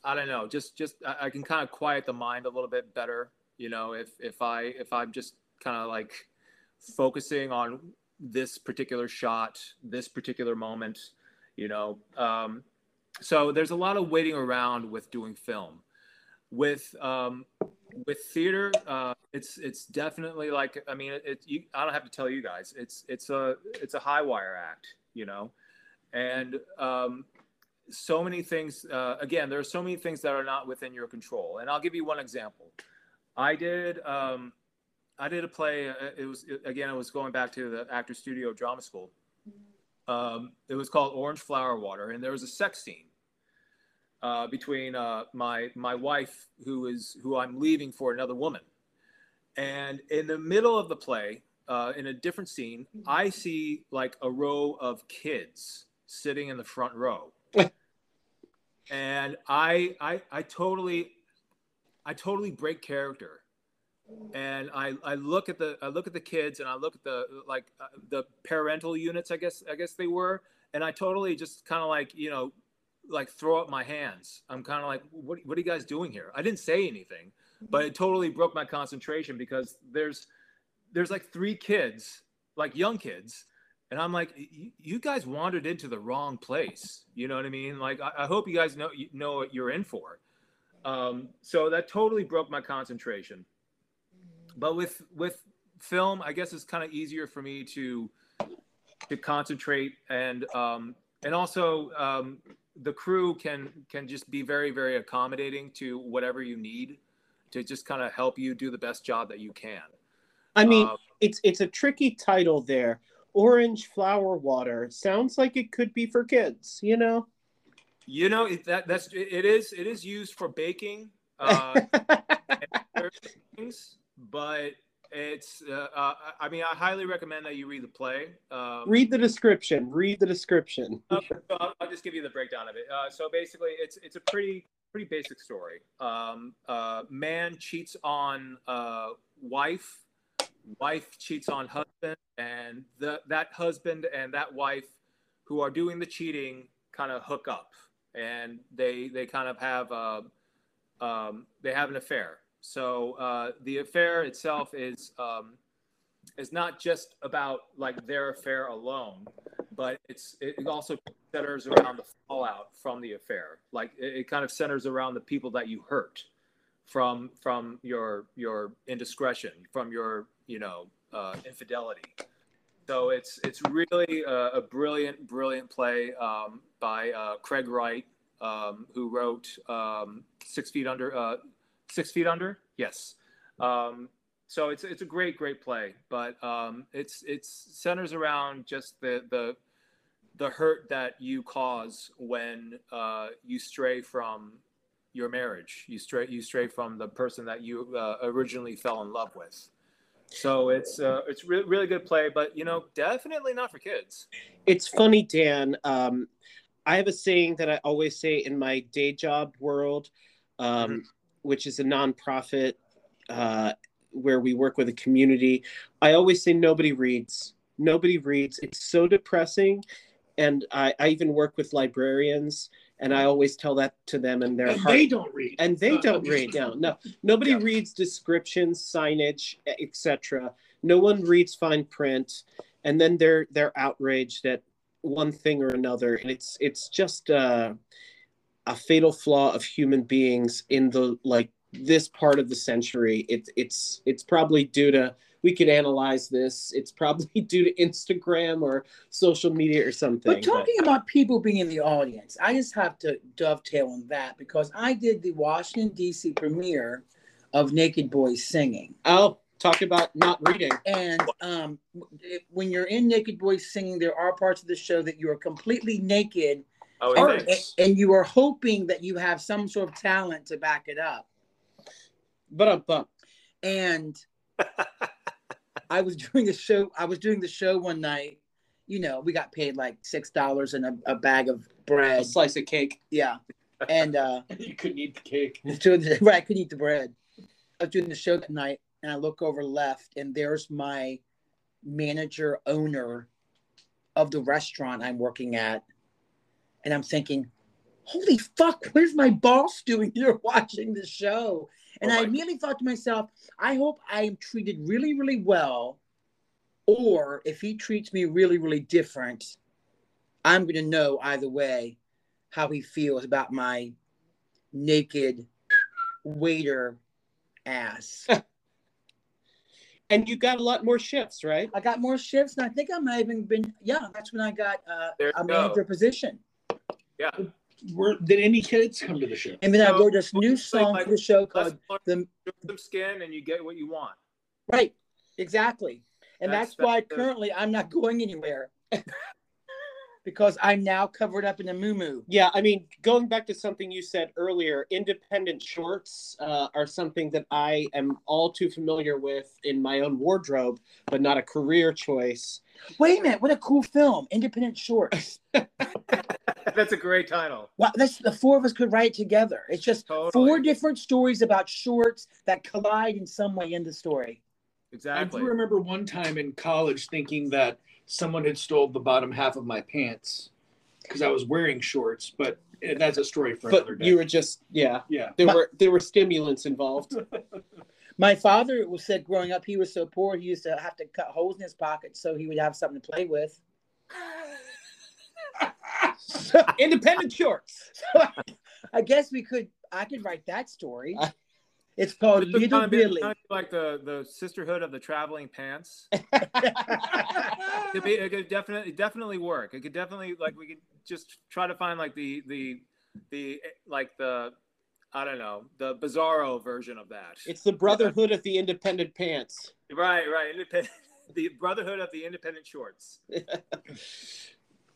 I don't know just just I, I can kind of quiet the mind a little bit better you know if if I if I'm just kind of like focusing on this particular shot this particular moment you know? Um, so there's a lot of waiting around with doing film. With um, with theater uh, it's it's definitely like i mean it, it you, i don't have to tell you guys it's it's a it's a high wire act you know? And um, so many things uh, again there are so many things that are not within your control. And i'll give you one example. I did um, i did a play uh, it was again it was going back to the actor studio drama school. Um, it was called orange flower water and there was a sex scene uh, between uh, my my wife who is who I'm leaving for another woman, and in the middle of the play, uh, in a different scene, I see like a row of kids sitting in the front row, and I I I totally I totally break character, and I I look at the I look at the kids and I look at the like uh, the parental units I guess I guess they were, and I totally just kind of like you know like throw up my hands. I'm kind of like, what what are you guys doing here? I didn't say anything, but it totally broke my concentration because there's there's like three kids, like young kids, and I'm like, "Y- you guys wandered into the wrong place. You know what I mean? Like, I, I hope you guys know you know what you're in for. Um, so that totally broke my concentration. But with with film, I guess it's kind of easier for me to to concentrate and um, and also um, the crew can can just be very very accommodating to whatever you need to just kind of help you do the best job that you can. I mean, Um, it's it's a tricky title there. Orange flower water sounds like it could be for kids, you know. You know it, that that's it is it is used for baking uh, things, but it's uh, uh, I mean I highly recommend that you read the play. Um, Read the description. Read the description. uh, so I'll, I'll just give you the breakdown of it. Uh, so basically, it's it's a pretty pretty basic story. Um, uh, man cheats on uh, wife, wife cheats on husband, and the, that husband and that wife who are doing the cheating kind of hook up, and they they kind of have uh, um, they have an affair. So uh, the affair itself is um, is not just about like their affair alone, but it's it also centers around the fallout from the affair. Like it, it kind of centers around the people that you hurt from from your your indiscretion, from your you know uh, infidelity. So it's it's really a, a brilliant brilliant play um, by uh, Craig Wright, um, who wrote um, Six Feet Under. Uh, Six Feet Under, yes. Um, so it's it's a great great play, but um, it's it's centers around just the the the hurt that you cause when uh, you stray from your marriage. You stray you stray from the person that you uh, originally fell in love with. So it's uh, it's re- really good play, but you know definitely not for kids. It's funny, Dan. Um, I have a saying that I always say in my day job world, um, Mhm. Which is a nonprofit uh, where we work with a community. I always say nobody reads. Nobody reads. It's so depressing. And I, I even work with librarians, and I always tell that to them, and their heart they don't read. and they Uh, don't read no no nobody Yeah. reads descriptions signage etc no one reads fine print and then they're they're outraged at one thing or another and it's it's just uh, a fatal flaw of human beings in the like this part of the century. It's it's it's probably due to we could analyze this. It's probably due to instagram or social media or something But talking about people being in the audience, I just have to dovetail on that because I did the Washington D.C. premiere of Naked Boys Singing, oh talk about not reading. And um, when you're in Naked Boys Singing, there are parts of the show that you are completely naked, Oh, and, and you are hoping that you have some sort of talent to back it up. but i'm bummed and I was doing the show. I was doing the show one night. You know, we got paid like six dollars and a, a bag of bread, a slice of cake Yeah, and uh, you couldn't eat the cake. the, right, I couldn't eat the bread. I was doing the show that night, and I look over left, and there's my manager owner of the restaurant I'm working at, and I'm thinking, "Holy fuck, where's my boss doing here watching the show?" And Oh I immediately thought to myself, "I hope I am treated really, really well, or if he treats me really, really different, I'm going to know either way how he feels about my naked waiter ass." And you got a lot more shifts, right? I got more shifts, and I think I might even been. Yeah, that's when I got uh, a go. manager position. Yeah. Were, did any kids come to the show? And then I So, wrote this new it's like- song for the show Let's called learn the some skin, and you get what you want. Right, exactly. And That's- that's, why currently I'm not going anywhere because I'm now covered up in a moo Yeah, I mean, going back to something you said earlier, independent shorts uh, are something that I am all too familiar with in my own wardrobe, but not a career choice. Wait a minute, what a cool film, Independent Shorts. That's a great title. Wow, that's the four of us could write it together. It's just Totally. four different stories about shorts that collide in some way in the story. Exactly. I do remember one time in college thinking that someone had stole the bottom half of my pants because I was wearing shorts, but eh, that's a story for But another day. you were just yeah. yeah. There My- were there were stimulants involved. My father was said growing up he was so poor he used to have to cut holes in his pockets so he would have something to play with. Independent shorts. so I, I guess we could I could write that story. It's called would Little kind of Billy. kind of like the the sisterhood of the traveling pants. Could be, it could definitely definitely work. It could definitely like we could just try to find like the the the like the I don't know the bizarro version of that. It's the Brotherhood of the Independent Pants. right, right. Independent, the Brotherhood of the Independent Shorts.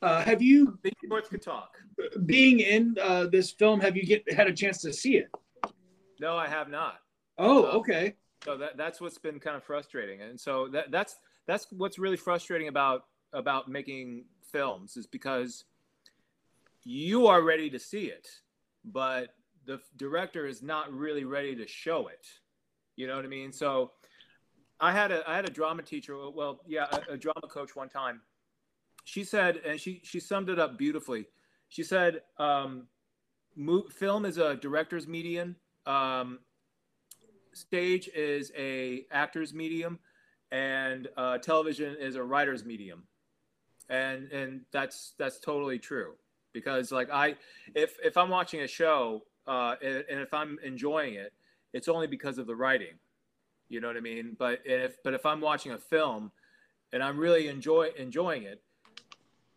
Uh, have you, The shorts could talk. being in uh, this film, have you get had a chance to see it? No, I have not. Oh, okay. So that that's what's been kind of frustrating, and so that that's that's what's really frustrating about about making films is because you are ready to see it, but the director is not really ready to show it. You know what I mean? So I had a I had a drama teacher, well, yeah, a, a drama coach one time. She said, and she she summed it up beautifully. She said, um, mo- "Film is a director's medium. Um, stage is a actor's medium, and uh, television is a writer's medium." And and that's that's totally true because like I, if if I'm watching a show uh, and, if I'm enjoying it, it's only because of the writing. You know what I mean? But if but if I'm watching a film and I'm really enjoy enjoying it,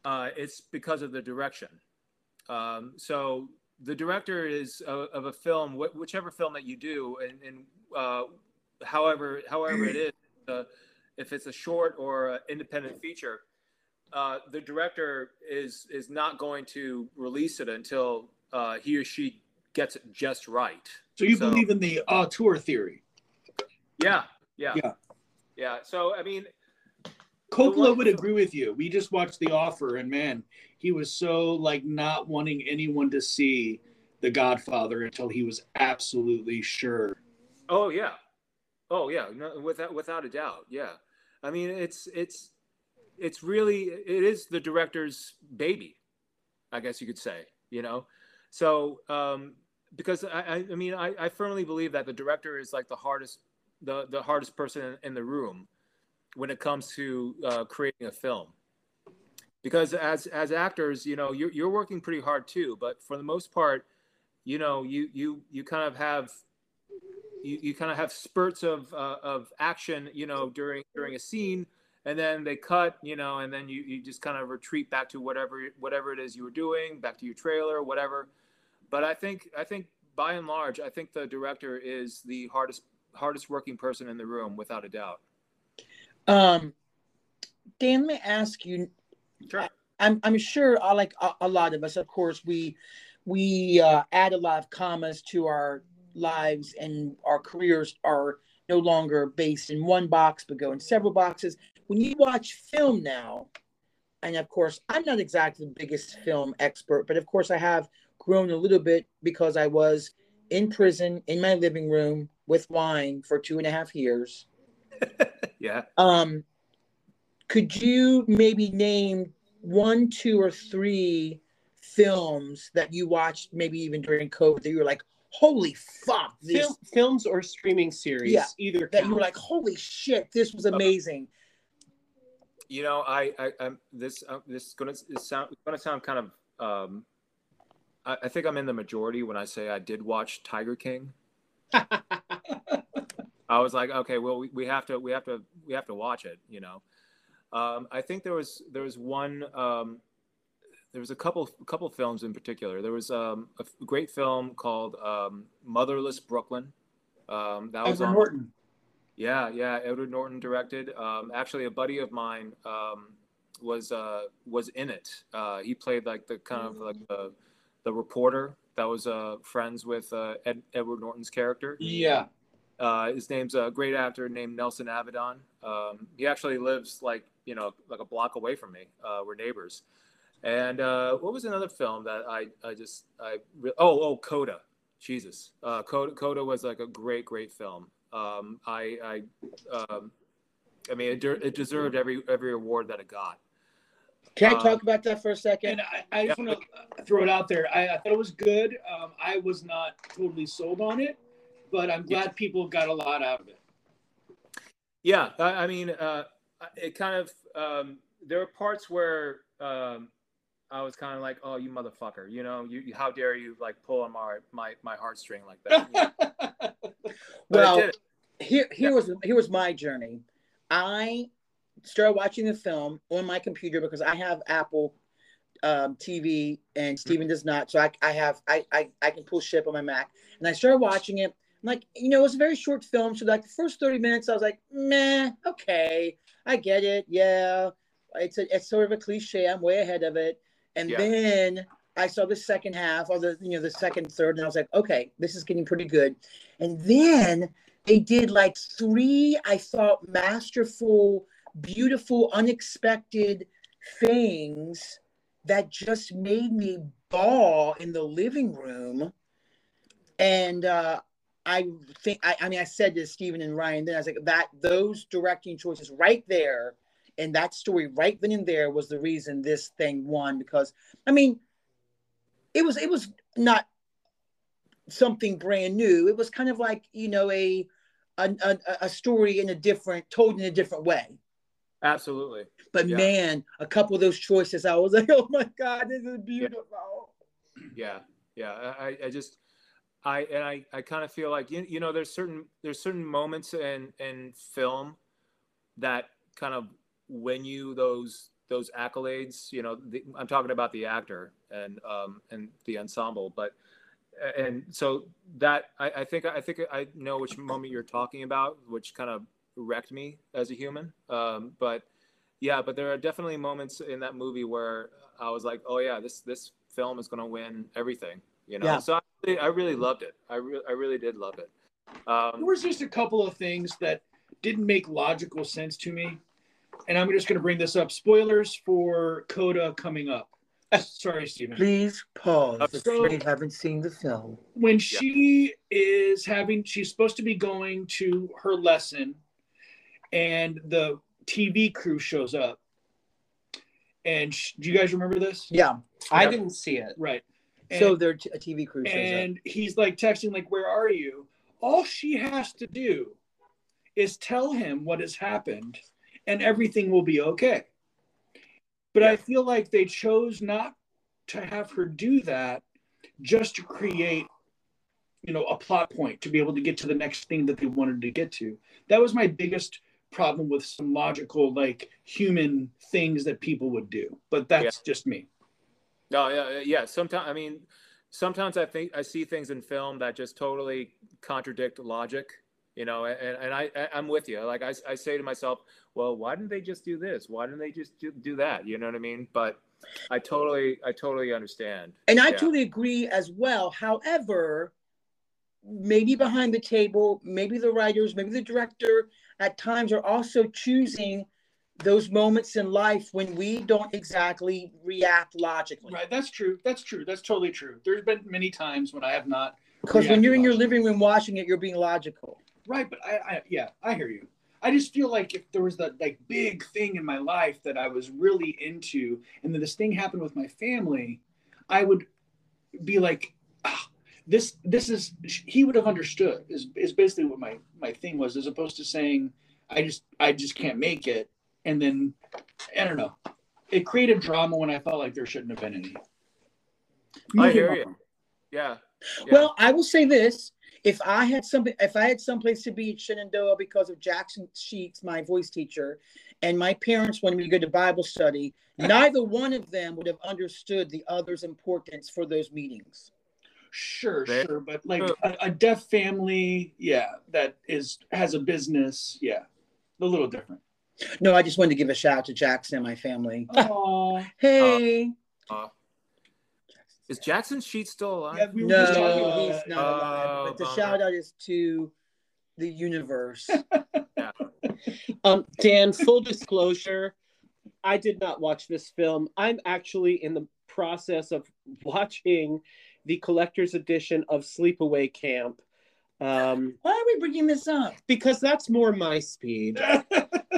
uh, it's because of the direction. Um, so the director is of, of a film, wh- whichever film that you do, and, and uh, however however it is, uh, if it's a short or independent feature, uh, the director is is not going to release it until uh, he or she gets it just right. So you So- believe in the auteur theory? Yeah, yeah, Yeah. yeah. So I mean, Coppola would agree with you. We just watched The Offer, and man, he was so like not wanting anyone to see The Godfather until he was absolutely sure. Oh yeah, oh yeah, no, without without a doubt, yeah. I mean, it's it's it's really it is the director's baby, I guess you could say. You know, so um, because I I, I mean I, I firmly believe that the director is like the hardest the the hardest person in, in the room when it comes to uh, creating a film. Because as as actors, you know, you're you're working pretty hard too, but for the most part, you know, you you you kind of have you, you kind of have spurts of uh, of action, you know, during during a scene, and then they cut, you know, and then you, you just kind of retreat back to whatever whatever it is you were doing, back to your trailer, whatever. But I think I think by and large, I think the director is the hardest hardest working person in the room, without a doubt. Um, Dan, let me ask you. Sure. I'm I'm sure, uh, like a, a lot of us, of course, we we uh, add a lot of commas to our lives, and our careers are no longer based in one box, but go in several boxes. When you watch film now, and of course, I'm not exactly the biggest film expert, but of course, I have grown a little bit because I was in prison in my living room with wine for two and a half years. Yeah. Um, could you maybe name one, two, or three films that you watched, maybe even during COVID, that you were like, "Holy fuck!" This Film, films or streaming series, Yeah, either that you were like, "Holy shit, this was amazing." You know, I, I, I'm this, uh, this is gonna this sound gonna sound kind of. Um, I, I think I'm in the majority when I say I did watch Tiger King. I was like, okay, well, we, we have to, we have to, we have to watch it. You know, um, I think there was there was one, um, there was a couple couple films in particular. There was um, a f- great film called um, Motherless Brooklyn. Um, that was Edward on. Norton. Yeah, yeah. Edward Norton directed. Um, actually, a buddy of mine um, was uh, was in it. Uh, he played like the kind of like the the reporter that was uh, friends with uh, Ed, Edward Norton's character. Yeah. Uh, his name's a great actor named Nelson Avedon. Um, he actually lives like you know like a block away from me. Uh, we're neighbors. And uh, what was another film that I I just I re- oh oh Coda, Jesus, uh, Coda Coda was like a great great film. Um, I I um, I mean it, de- it deserved every every award that it got. Can I Uh, talk about that for a second? And I, I just Yeah. want to throw it out there. I, I thought it was good. Um, I was not totally sold on it, but I'm glad people got a lot out of it. Yeah, I, I mean, uh, it kind of um, there were parts where um, I was kind of like, "Oh, you motherfucker!" You know, you, you how dare you like pull on my my my heartstring like that? But well, here here Yeah. was here was my journey. I started watching the film on my computer because I have Apple um, TV and Steven does not. So I, I have I, I I can pull ship on my Mac. And I started watching it. Like, you know, it was a very short film. So like the first 30 minutes, I was like, meh, okay. I get it. Yeah. It's a it's sort of a cliche. I'm way ahead of it. And Yeah. then I saw the second half or the you know the second third, and I was like, okay, this is getting pretty good. And then they did like three, I thought, masterful, beautiful, unexpected things that just made me bawl in the living room. And uh, I think, I, I mean, I said to Stephen and Ryan, then I was like, that those directing choices right there and that story right then and there was the reason this thing won because, I mean, it was it was not something brand new. It was kind of like you know a a, a, a story in a different told in a different way. Absolutely. But Yeah. man, a couple of those choices, I was like, oh my god, this is beautiful. Yeah, yeah. I, I just, I and I, I kind of feel like you, you know, there's certain there's certain moments in in film that kind of win you those those accolades. You know, the, I'm talking about the actor and um and the ensemble, but and so that I, I think I think I know which moment you're talking about, which kind of wrecked me as a human. Um, but yeah, but there are definitely moments in that movie where I was like, oh yeah, this this film is going to win everything. You know, Yeah. so I really, I really loved it. I really I really did love it. Um, There was just a couple of things that didn't make logical sense to me. And I'm just going to bring this up. Spoilers for Coda coming up. Sorry, Steven. Please pause if So- you haven't seen the film. When she is having, she's supposed to be going to her lesson, and the TV crew shows up. And sh- do you guys remember this? Yeah. I Yep. didn't see it. Right. So And- their t- a TV crew and he's like texting like where are you? All she has to do is tell him what has happened and everything will be okay. But i feel like they chose not to have her do that just to create you know a plot point to be able to get to the next thing that they wanted to get to. That was my biggest problem with some logical like human things that people would do but that's just me No, yeah, yeah. Sometimes I mean, sometimes I think I see things in film that just totally contradict logic. You know, and, and I, I I'm with you. Like I, I say to myself, well, why didn't they just do this? Why didn't they just do, do that? You know what I mean? But I totally I totally understand. And I Yeah. totally agree as well. However, maybe behind the table, maybe the writers, maybe the director at times are also choosing those moments in life when we don't exactly react logically. Right, that's true. That's true. That's totally true. There's been many times when I have not. Because when you're in your logically. living room watching it, you're being logical. Right, but I, I, yeah, I hear you. I just feel like if there was that like big thing in my life that I was really into, and then this thing happened with my family, I would be like, ah, this, this is. He would have understood. Is is basically what my my thing was, as opposed to saying, I just I just can't make it, and then I don't know. It created drama when I felt like there shouldn't have been any. I hear you. Yeah. Yeah. Well, I will say this. If I had some, if I had someplace to be at Shenandoah because of Jackson Sheets, my voice teacher, and my parents wanted me to go to Bible study, neither one of them would have understood the other's importance for those meetings. Sure, There- sure, but like Sure. a, a deaf family, yeah, that is has a business, yeah, a little different. No, I just wanted to give a shout out to Jackson and my family. Oh, Hey. Uh, is Jackson Sheet still alive? yeah, we were just talking no, he's that. not alive. Oh, But the bummer. shout out is to the universe. Um, Dan, full disclosure, I did not watch this film. I'm actually in the process of watching the collector's edition of Sleepaway Camp um, Why are we bringing this up? because that's more my speed.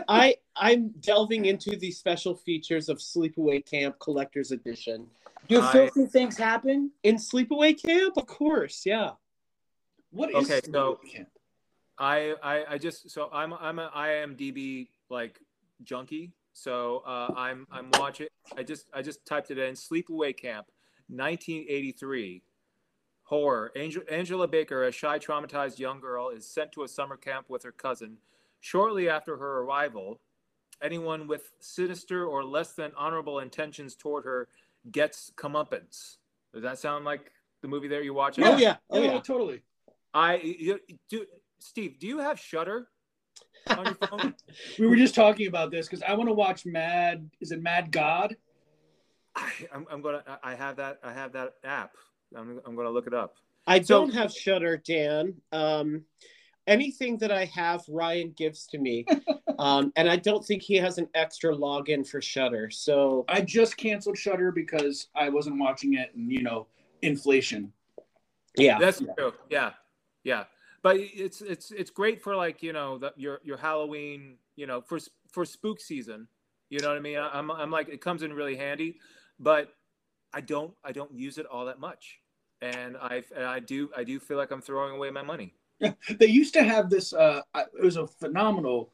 I I'm delving into the special features of Sleepaway Camp Collector's Edition. Do I- filthy things happen? In Sleepaway Camp, of course, yeah. What is Okay, so- Camp? I, I I just so I'm I'm a IMDb like junkie. So uh, I'm I'm watching. I just I just typed it in. Sleepaway Camp, 1983, horror. Angel, Angela Baker, a shy, traumatized young girl, is sent to a summer camp with her cousin. Shortly after her arrival, anyone with sinister or less than honorable intentions toward her gets comeuppance. Does that sound like the movie that you're watching? Oh, yeah. Oh, yeah. totally. I you, do. Steve, do you have Shudder on your phone? We were just talking about this because I want to watch Mad. Is it Mad God? I, I'm, I'm gonna. I have that. I have that app. I'm, I'm gonna look it up. I So- don't have Shudder, Dan. Um, anything that I have, Ryan gives to me, um, and I don't think he has an extra login for Shudder. So I just canceled Shudder because I wasn't watching it, and you know, inflation. yeah, That's Yeah. true. Yeah, yeah. But it's it's it's great for like you know the, your your Halloween. You know for for spook season. You know what I mean? I- I'm I'm like it comes in really handy, but I don't I don't use it all that much, and I and I do I do feel like I'm throwing away my money. They used to have this. Uh, it was a phenomenal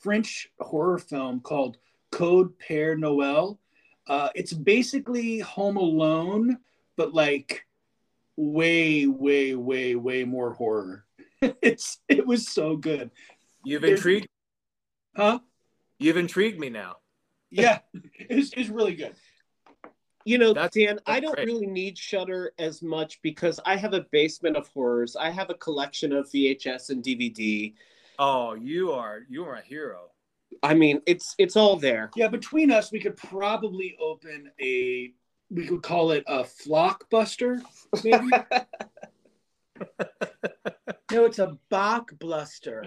French horror film called Code Père Noël. Uh, it's basically Home Alone, but like way, way, way, way more horror. it's it was so good, You've intrigued. huh? You've intrigued me now. Yeah, it's it's really good. You know, That's- Dan, I don't great. really need Shudder as much because I have a basement of horrors. I have a collection of VHS and DVD. Oh, you are you are a hero. I mean, it's it's all there. Yeah, between us, we could probably open a. We could call it a flockbuster, maybe. No, it's a Bach bluster.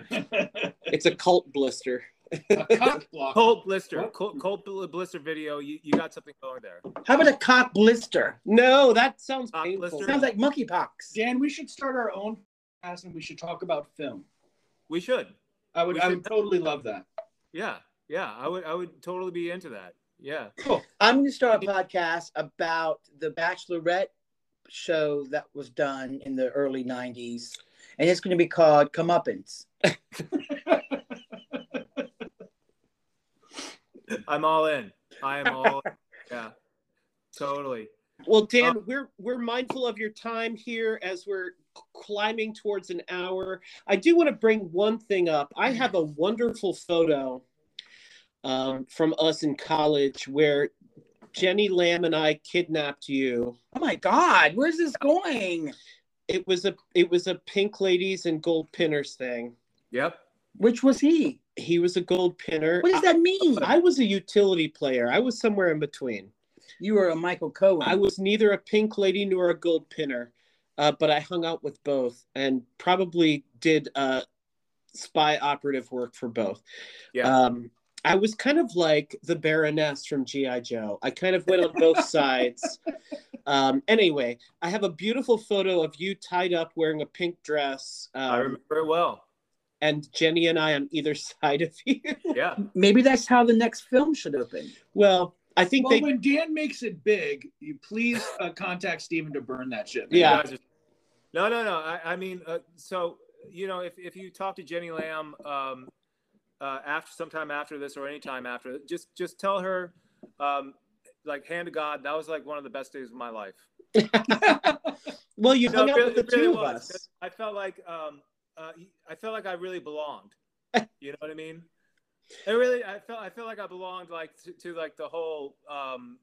It's a cult blister. A cock block. Cold blister, What? cold, cold blister video. You, you got something going there. How about a cock blister? No, that sounds Cock painful. blister? Sounds like monkeypox. Dan, we should start our own podcast and we should talk about film. We should. I would, We I would totally love that. Yeah, yeah. I would I would totally be into that. Yeah. Cool. I'm going to start a podcast about the Bachelorette show that was done in the early 90s. And it's going to be called Comeuppance. I'm all in. I am all. yeah. Totally. Well, Dan, Uh, we're we're mindful of your time here as we're climbing towards an hour. I do want to bring one thing up. I have a wonderful photo um, from us in college where Jenny Lamb and I kidnapped you. Oh my God, where's this going? It was a it was a pink ladies and gold pinners thing. Yep. Which was he? He was a gold pinner. What does that mean? I, I was a utility player. I was somewhere in between. You were a Michael Cohen. I was neither a pink lady nor a gold pinner, uh, but I hung out with both and probably did uh, spy operative work for both. Yeah. Um, I was kind of like the Baroness from G.I. Joe. I kind of went on both sides. Um, anyway, I have a beautiful photo of you tied up wearing a pink dress, I um, remember it well. And Jenny and I on either side of you. Yeah. Maybe that's how the next film should open. well, I think Well, they. when Dan makes it big, you please uh, contact Steven to burn that shit. man. Yeah. You guys are- No, no, no. I, I mean, uh, so you know, if, if you talk to Jenny Lamb um, uh, after sometime after this or anytime after, just just tell her, um, like, hand to God, that was like one of the best days of my life. well, you No, hung it out really- with the it really two of was, 'cause us. I felt like um, uh, I felt like I really belonged. You know what I mean? It really, I felt I felt like I belonged like to, to like the whole um,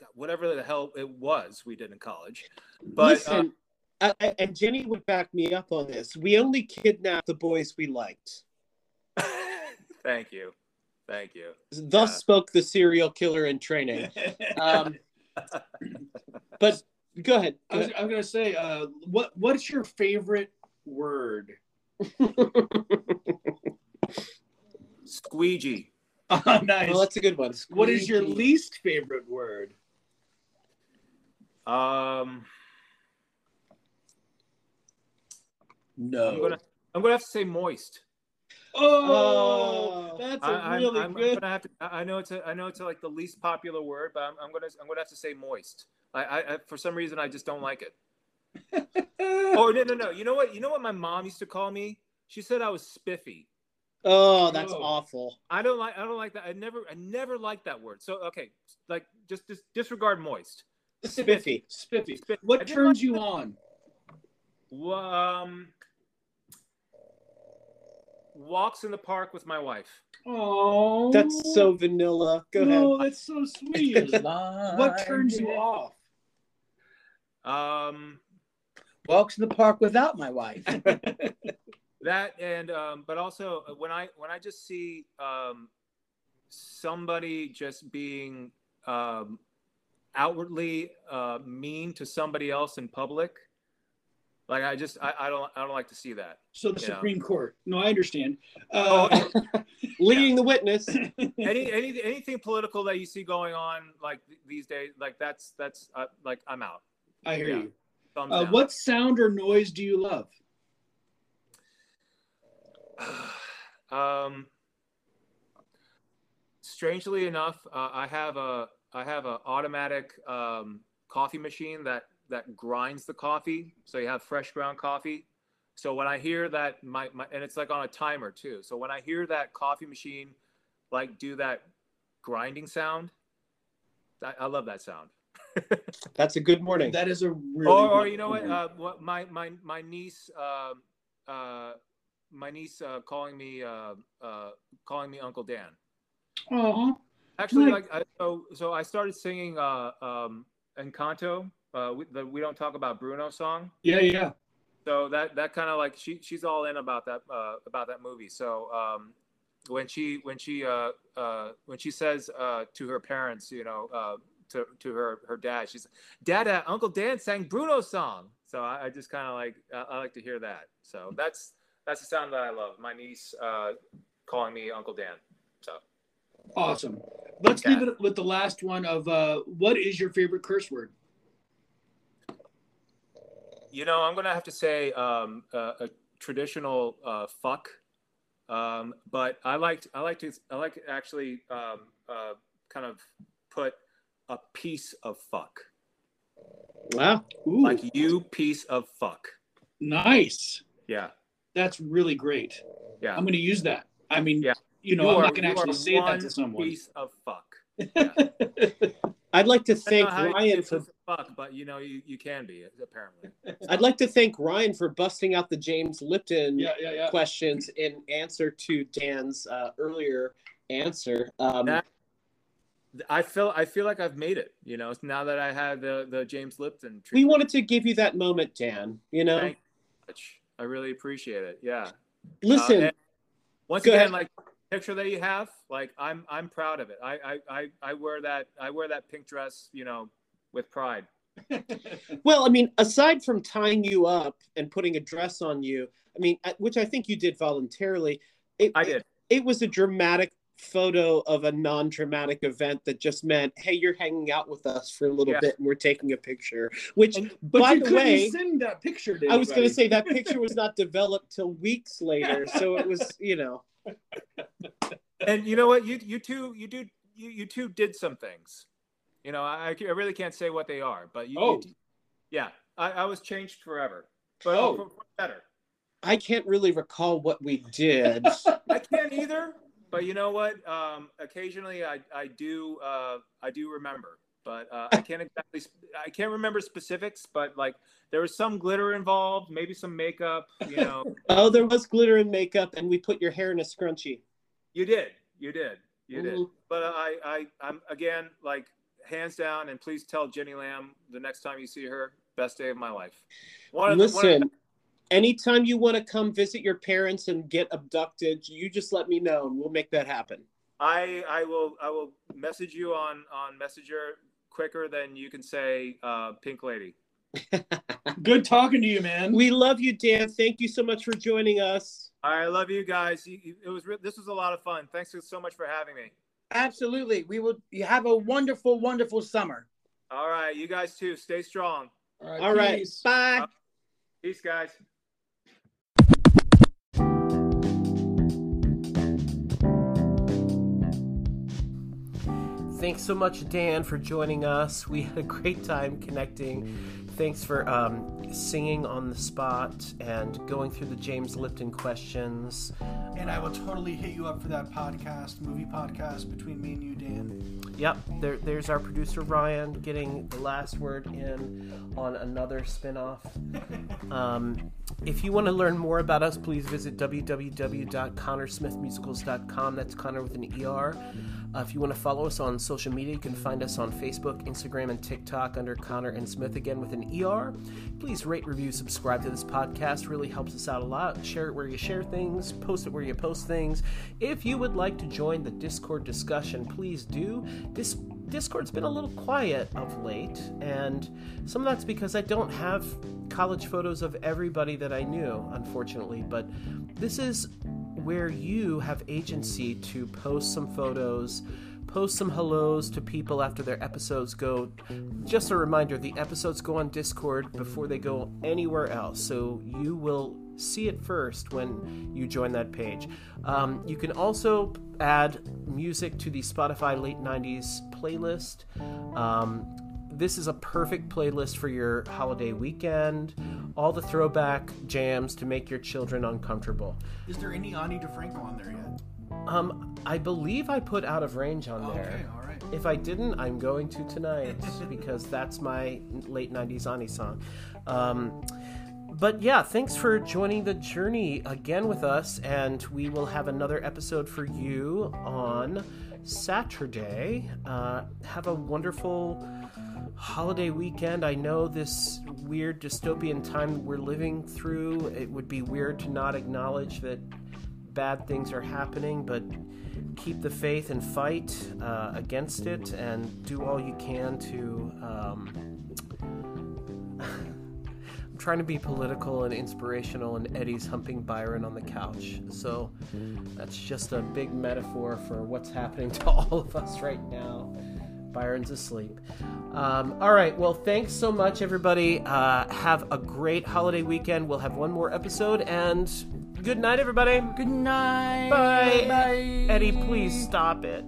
God, whatever the hell it was we did in college. But uh, Listen, I- I- and Jenny would back me up on this. We only kidnapped the boys we liked. thank you, thank you. Thus Yeah. spoke the serial killer in training. Um, but go ahead. I was, I was gonna say, uh, what what's your favorite word? Squeegee. Oh, nice. well, that's a good one. what is your least favorite word? Um, No. I'm gonna I'm gonna have to say moist. Oh, Oh. that's a I, really I'm, I'm good. gonna have to. I I know it's a. I know it's a, like the least popular word, but I'm, I'm gonna. I'm gonna have to say moist. I, I, I for some reason I just don't like it. Oh no no no! You know what? You know what my mom used to call me? She said I was spiffy. Oh, that's Oh. awful. I don't like. I don't like that. I never. I never liked that word. So okay, like just, just disregard moist. Spiffy. Spiffy. Spiffy. What turns like you that. on? Um, walks in the park with my wife. Oh, That's so vanilla. Go no, ahead. that's so sweet. what turns you off? Um, Walks in the park without my wife. that and um, but also uh, when I when I just see um, somebody just being um, outwardly uh, mean to somebody else in public, like I just I, I don't I don't like to see that. So the Yeah. Supreme Court. No, I understand. Oh, Uh, Leading the witness. any any anything political that you see going on like these days, like that's that's uh, like I'm out. I hear Yeah. you. Uh, what sound or noise do you love? um, strangely enough, uh, I have a I have a automatic um, coffee machine that that grinds the coffee. So you have fresh ground coffee. So when I hear that, my, my and it's like on a timer too. So when I hear that coffee machine, like do that grinding sound, I, I love that sound. That's a good morning. That is a really. or, or you know what? Uh, what my my my niece, um uh, my niece uh, calling me uh, uh, calling me Uncle Dan. Aw. Actually, Nice. like I, so so I started singing uh, um, Encanto. Uh, we, the "We Don't Talk About Bruno" song. yeah, yeah. So that that kind of like she she's all in about that uh, about that movie. So um, when she when she uh, uh, when she says uh, to her parents, you know, uh, to to her her dad, she's Dada, Uncle Dan sang Bruno's song. So I, I just kind of like I, I like to hear that. So that's that's the sound that I love. My niece uh, calling me Uncle Dan. So Awesome. Let's Okay. leave it with the last one of uh, what is your favorite curse word? you know, I'm gonna have to say um, uh, a traditional uh, fuck. Um, but I liked I like to I like actually um, uh, kind of put a piece of fuck, Wow. Ooh, like you piece of fuck. nice. Yeah, That's really great. yeah. I'm going to use that. I mean, Yeah. you know, You I'm are- not going to actually say that to someone. Piece of fuck. I'd like to thank know how you Ryan for fuck, but you know you, you can be apparently. I'd like to thank Ryan for busting out the James Lipton yeah, yeah, yeah. questions in answer to Dan's uh, earlier answer. Um, That- I feel I feel like I've made it. You know, now that I had the the James Lipton. we wanted to give you that moment, Dan. You know, Thank you much. I really appreciate it. Yeah. listen, Uh, once again, ahead. like picture that you have, like I'm I'm proud of it. I, I I I wear that I wear that pink dress, you know, with pride. Well, I mean, aside from tying you up and putting a dress on you, I mean, which I think you did voluntarily, it, I did. It, was a dramatic photo of a non-traumatic event that just meant, hey, you're hanging out with us for a little Yeah. bit and we're taking a picture. Which, And- But by you the way, send that picture to I was going to say that picture was not developed till weeks later, so it was, you know, And you know what? You you two you do you you two did some things. You know, I I really can't say what they are, but you. Oh. you yeah, I, I was changed forever, but Oh. for, for better. I can't really recall what we did. I can't either, but you know what? Um, occasionally, I I do uh, I do remember, but uh, I can't exactly sp- I can't remember specifics. But like there was some glitter involved, maybe some makeup. You know, oh, there was glitter and makeup, and we put your hair in a scrunchie. you did, you did, you did. Mhm. But I I I'm again like hands down, and please tell Jenny Lamb the next time you see her, best day of my life. One of the- one of Listen, anytime you want to come visit your parents and get abducted, you just let me know and we'll make that happen. I I will I will message you on on Messenger quicker than you can say uh, pink lady. Good talking to you, man. We love you, Dan. Thank you so much for joining us. I love you guys. You- you- It was re- this was a lot of fun. Thanks so much for having me. Absolutely. We will you have a wonderful, wonderful summer. All right, you guys too. Stay strong. All right. peace. Bye. Peace, guys. Thanks so much, Dan, for joining us. We had a great time connecting. Thanks for um, singing on the spot and going through the James Lipton questions. And I will totally hit you up for that podcast, movie podcast between me and you, Dan. Yep, there, there's our producer Ryan getting the last word in on another spinoff. Um, if you want to learn more about us, please visit www.connersmithmusicals.com. That's Conner with an ER. Uh, if you want to follow us on social media, you can find us on Facebook, Instagram, and TikTok under Conner and Smith again with an ER. Please rate, review, subscribe to this podcast. Really helps us out a lot. Share it where you share things, post it where you post things. If you would like to join the Discord discussion, please do. This Discord's been a little quiet of late, and some of that's because I don't have college photos of everybody that I knew, unfortunately. But this is where you have agency to post some photos, post some hellos to people after their episodes go. Just a reminder the episodes go on Discord before they go anywhere else, so you will see it first when you join that page. Um, you can also add music to the Spotify late 90s playlist. Um, this is a perfect playlist for your holiday weekend. All the throwback jams to make your children uncomfortable. Is there any Ani DiFranco on there yet? Um, I believe I put Out of Range on Okay, there. all right. If I didn't, I'm going to tonight because that's my late 90s Ani song. Um, but yeah, thanks for joining the journey again with us, and we will have another episode for you on Saturday. Uh, have a wonderful holiday weekend. I know this weird dystopian time we're living through, it would be weird to not acknowledge that bad things are happening, but keep the faith and fight uh, against it and do all you can to. Um, I'm trying to be political and inspirational, and Eddie's humping Byron on the couch. So that's just a big metaphor for what's happening to all of us right now. Byron's asleep. Um, all right. Well, thanks so much, everybody. Uh, have a great holiday weekend. We'll have one more episode, and good night, everybody. Good night. Bye. Bye. Eddie, please stop it.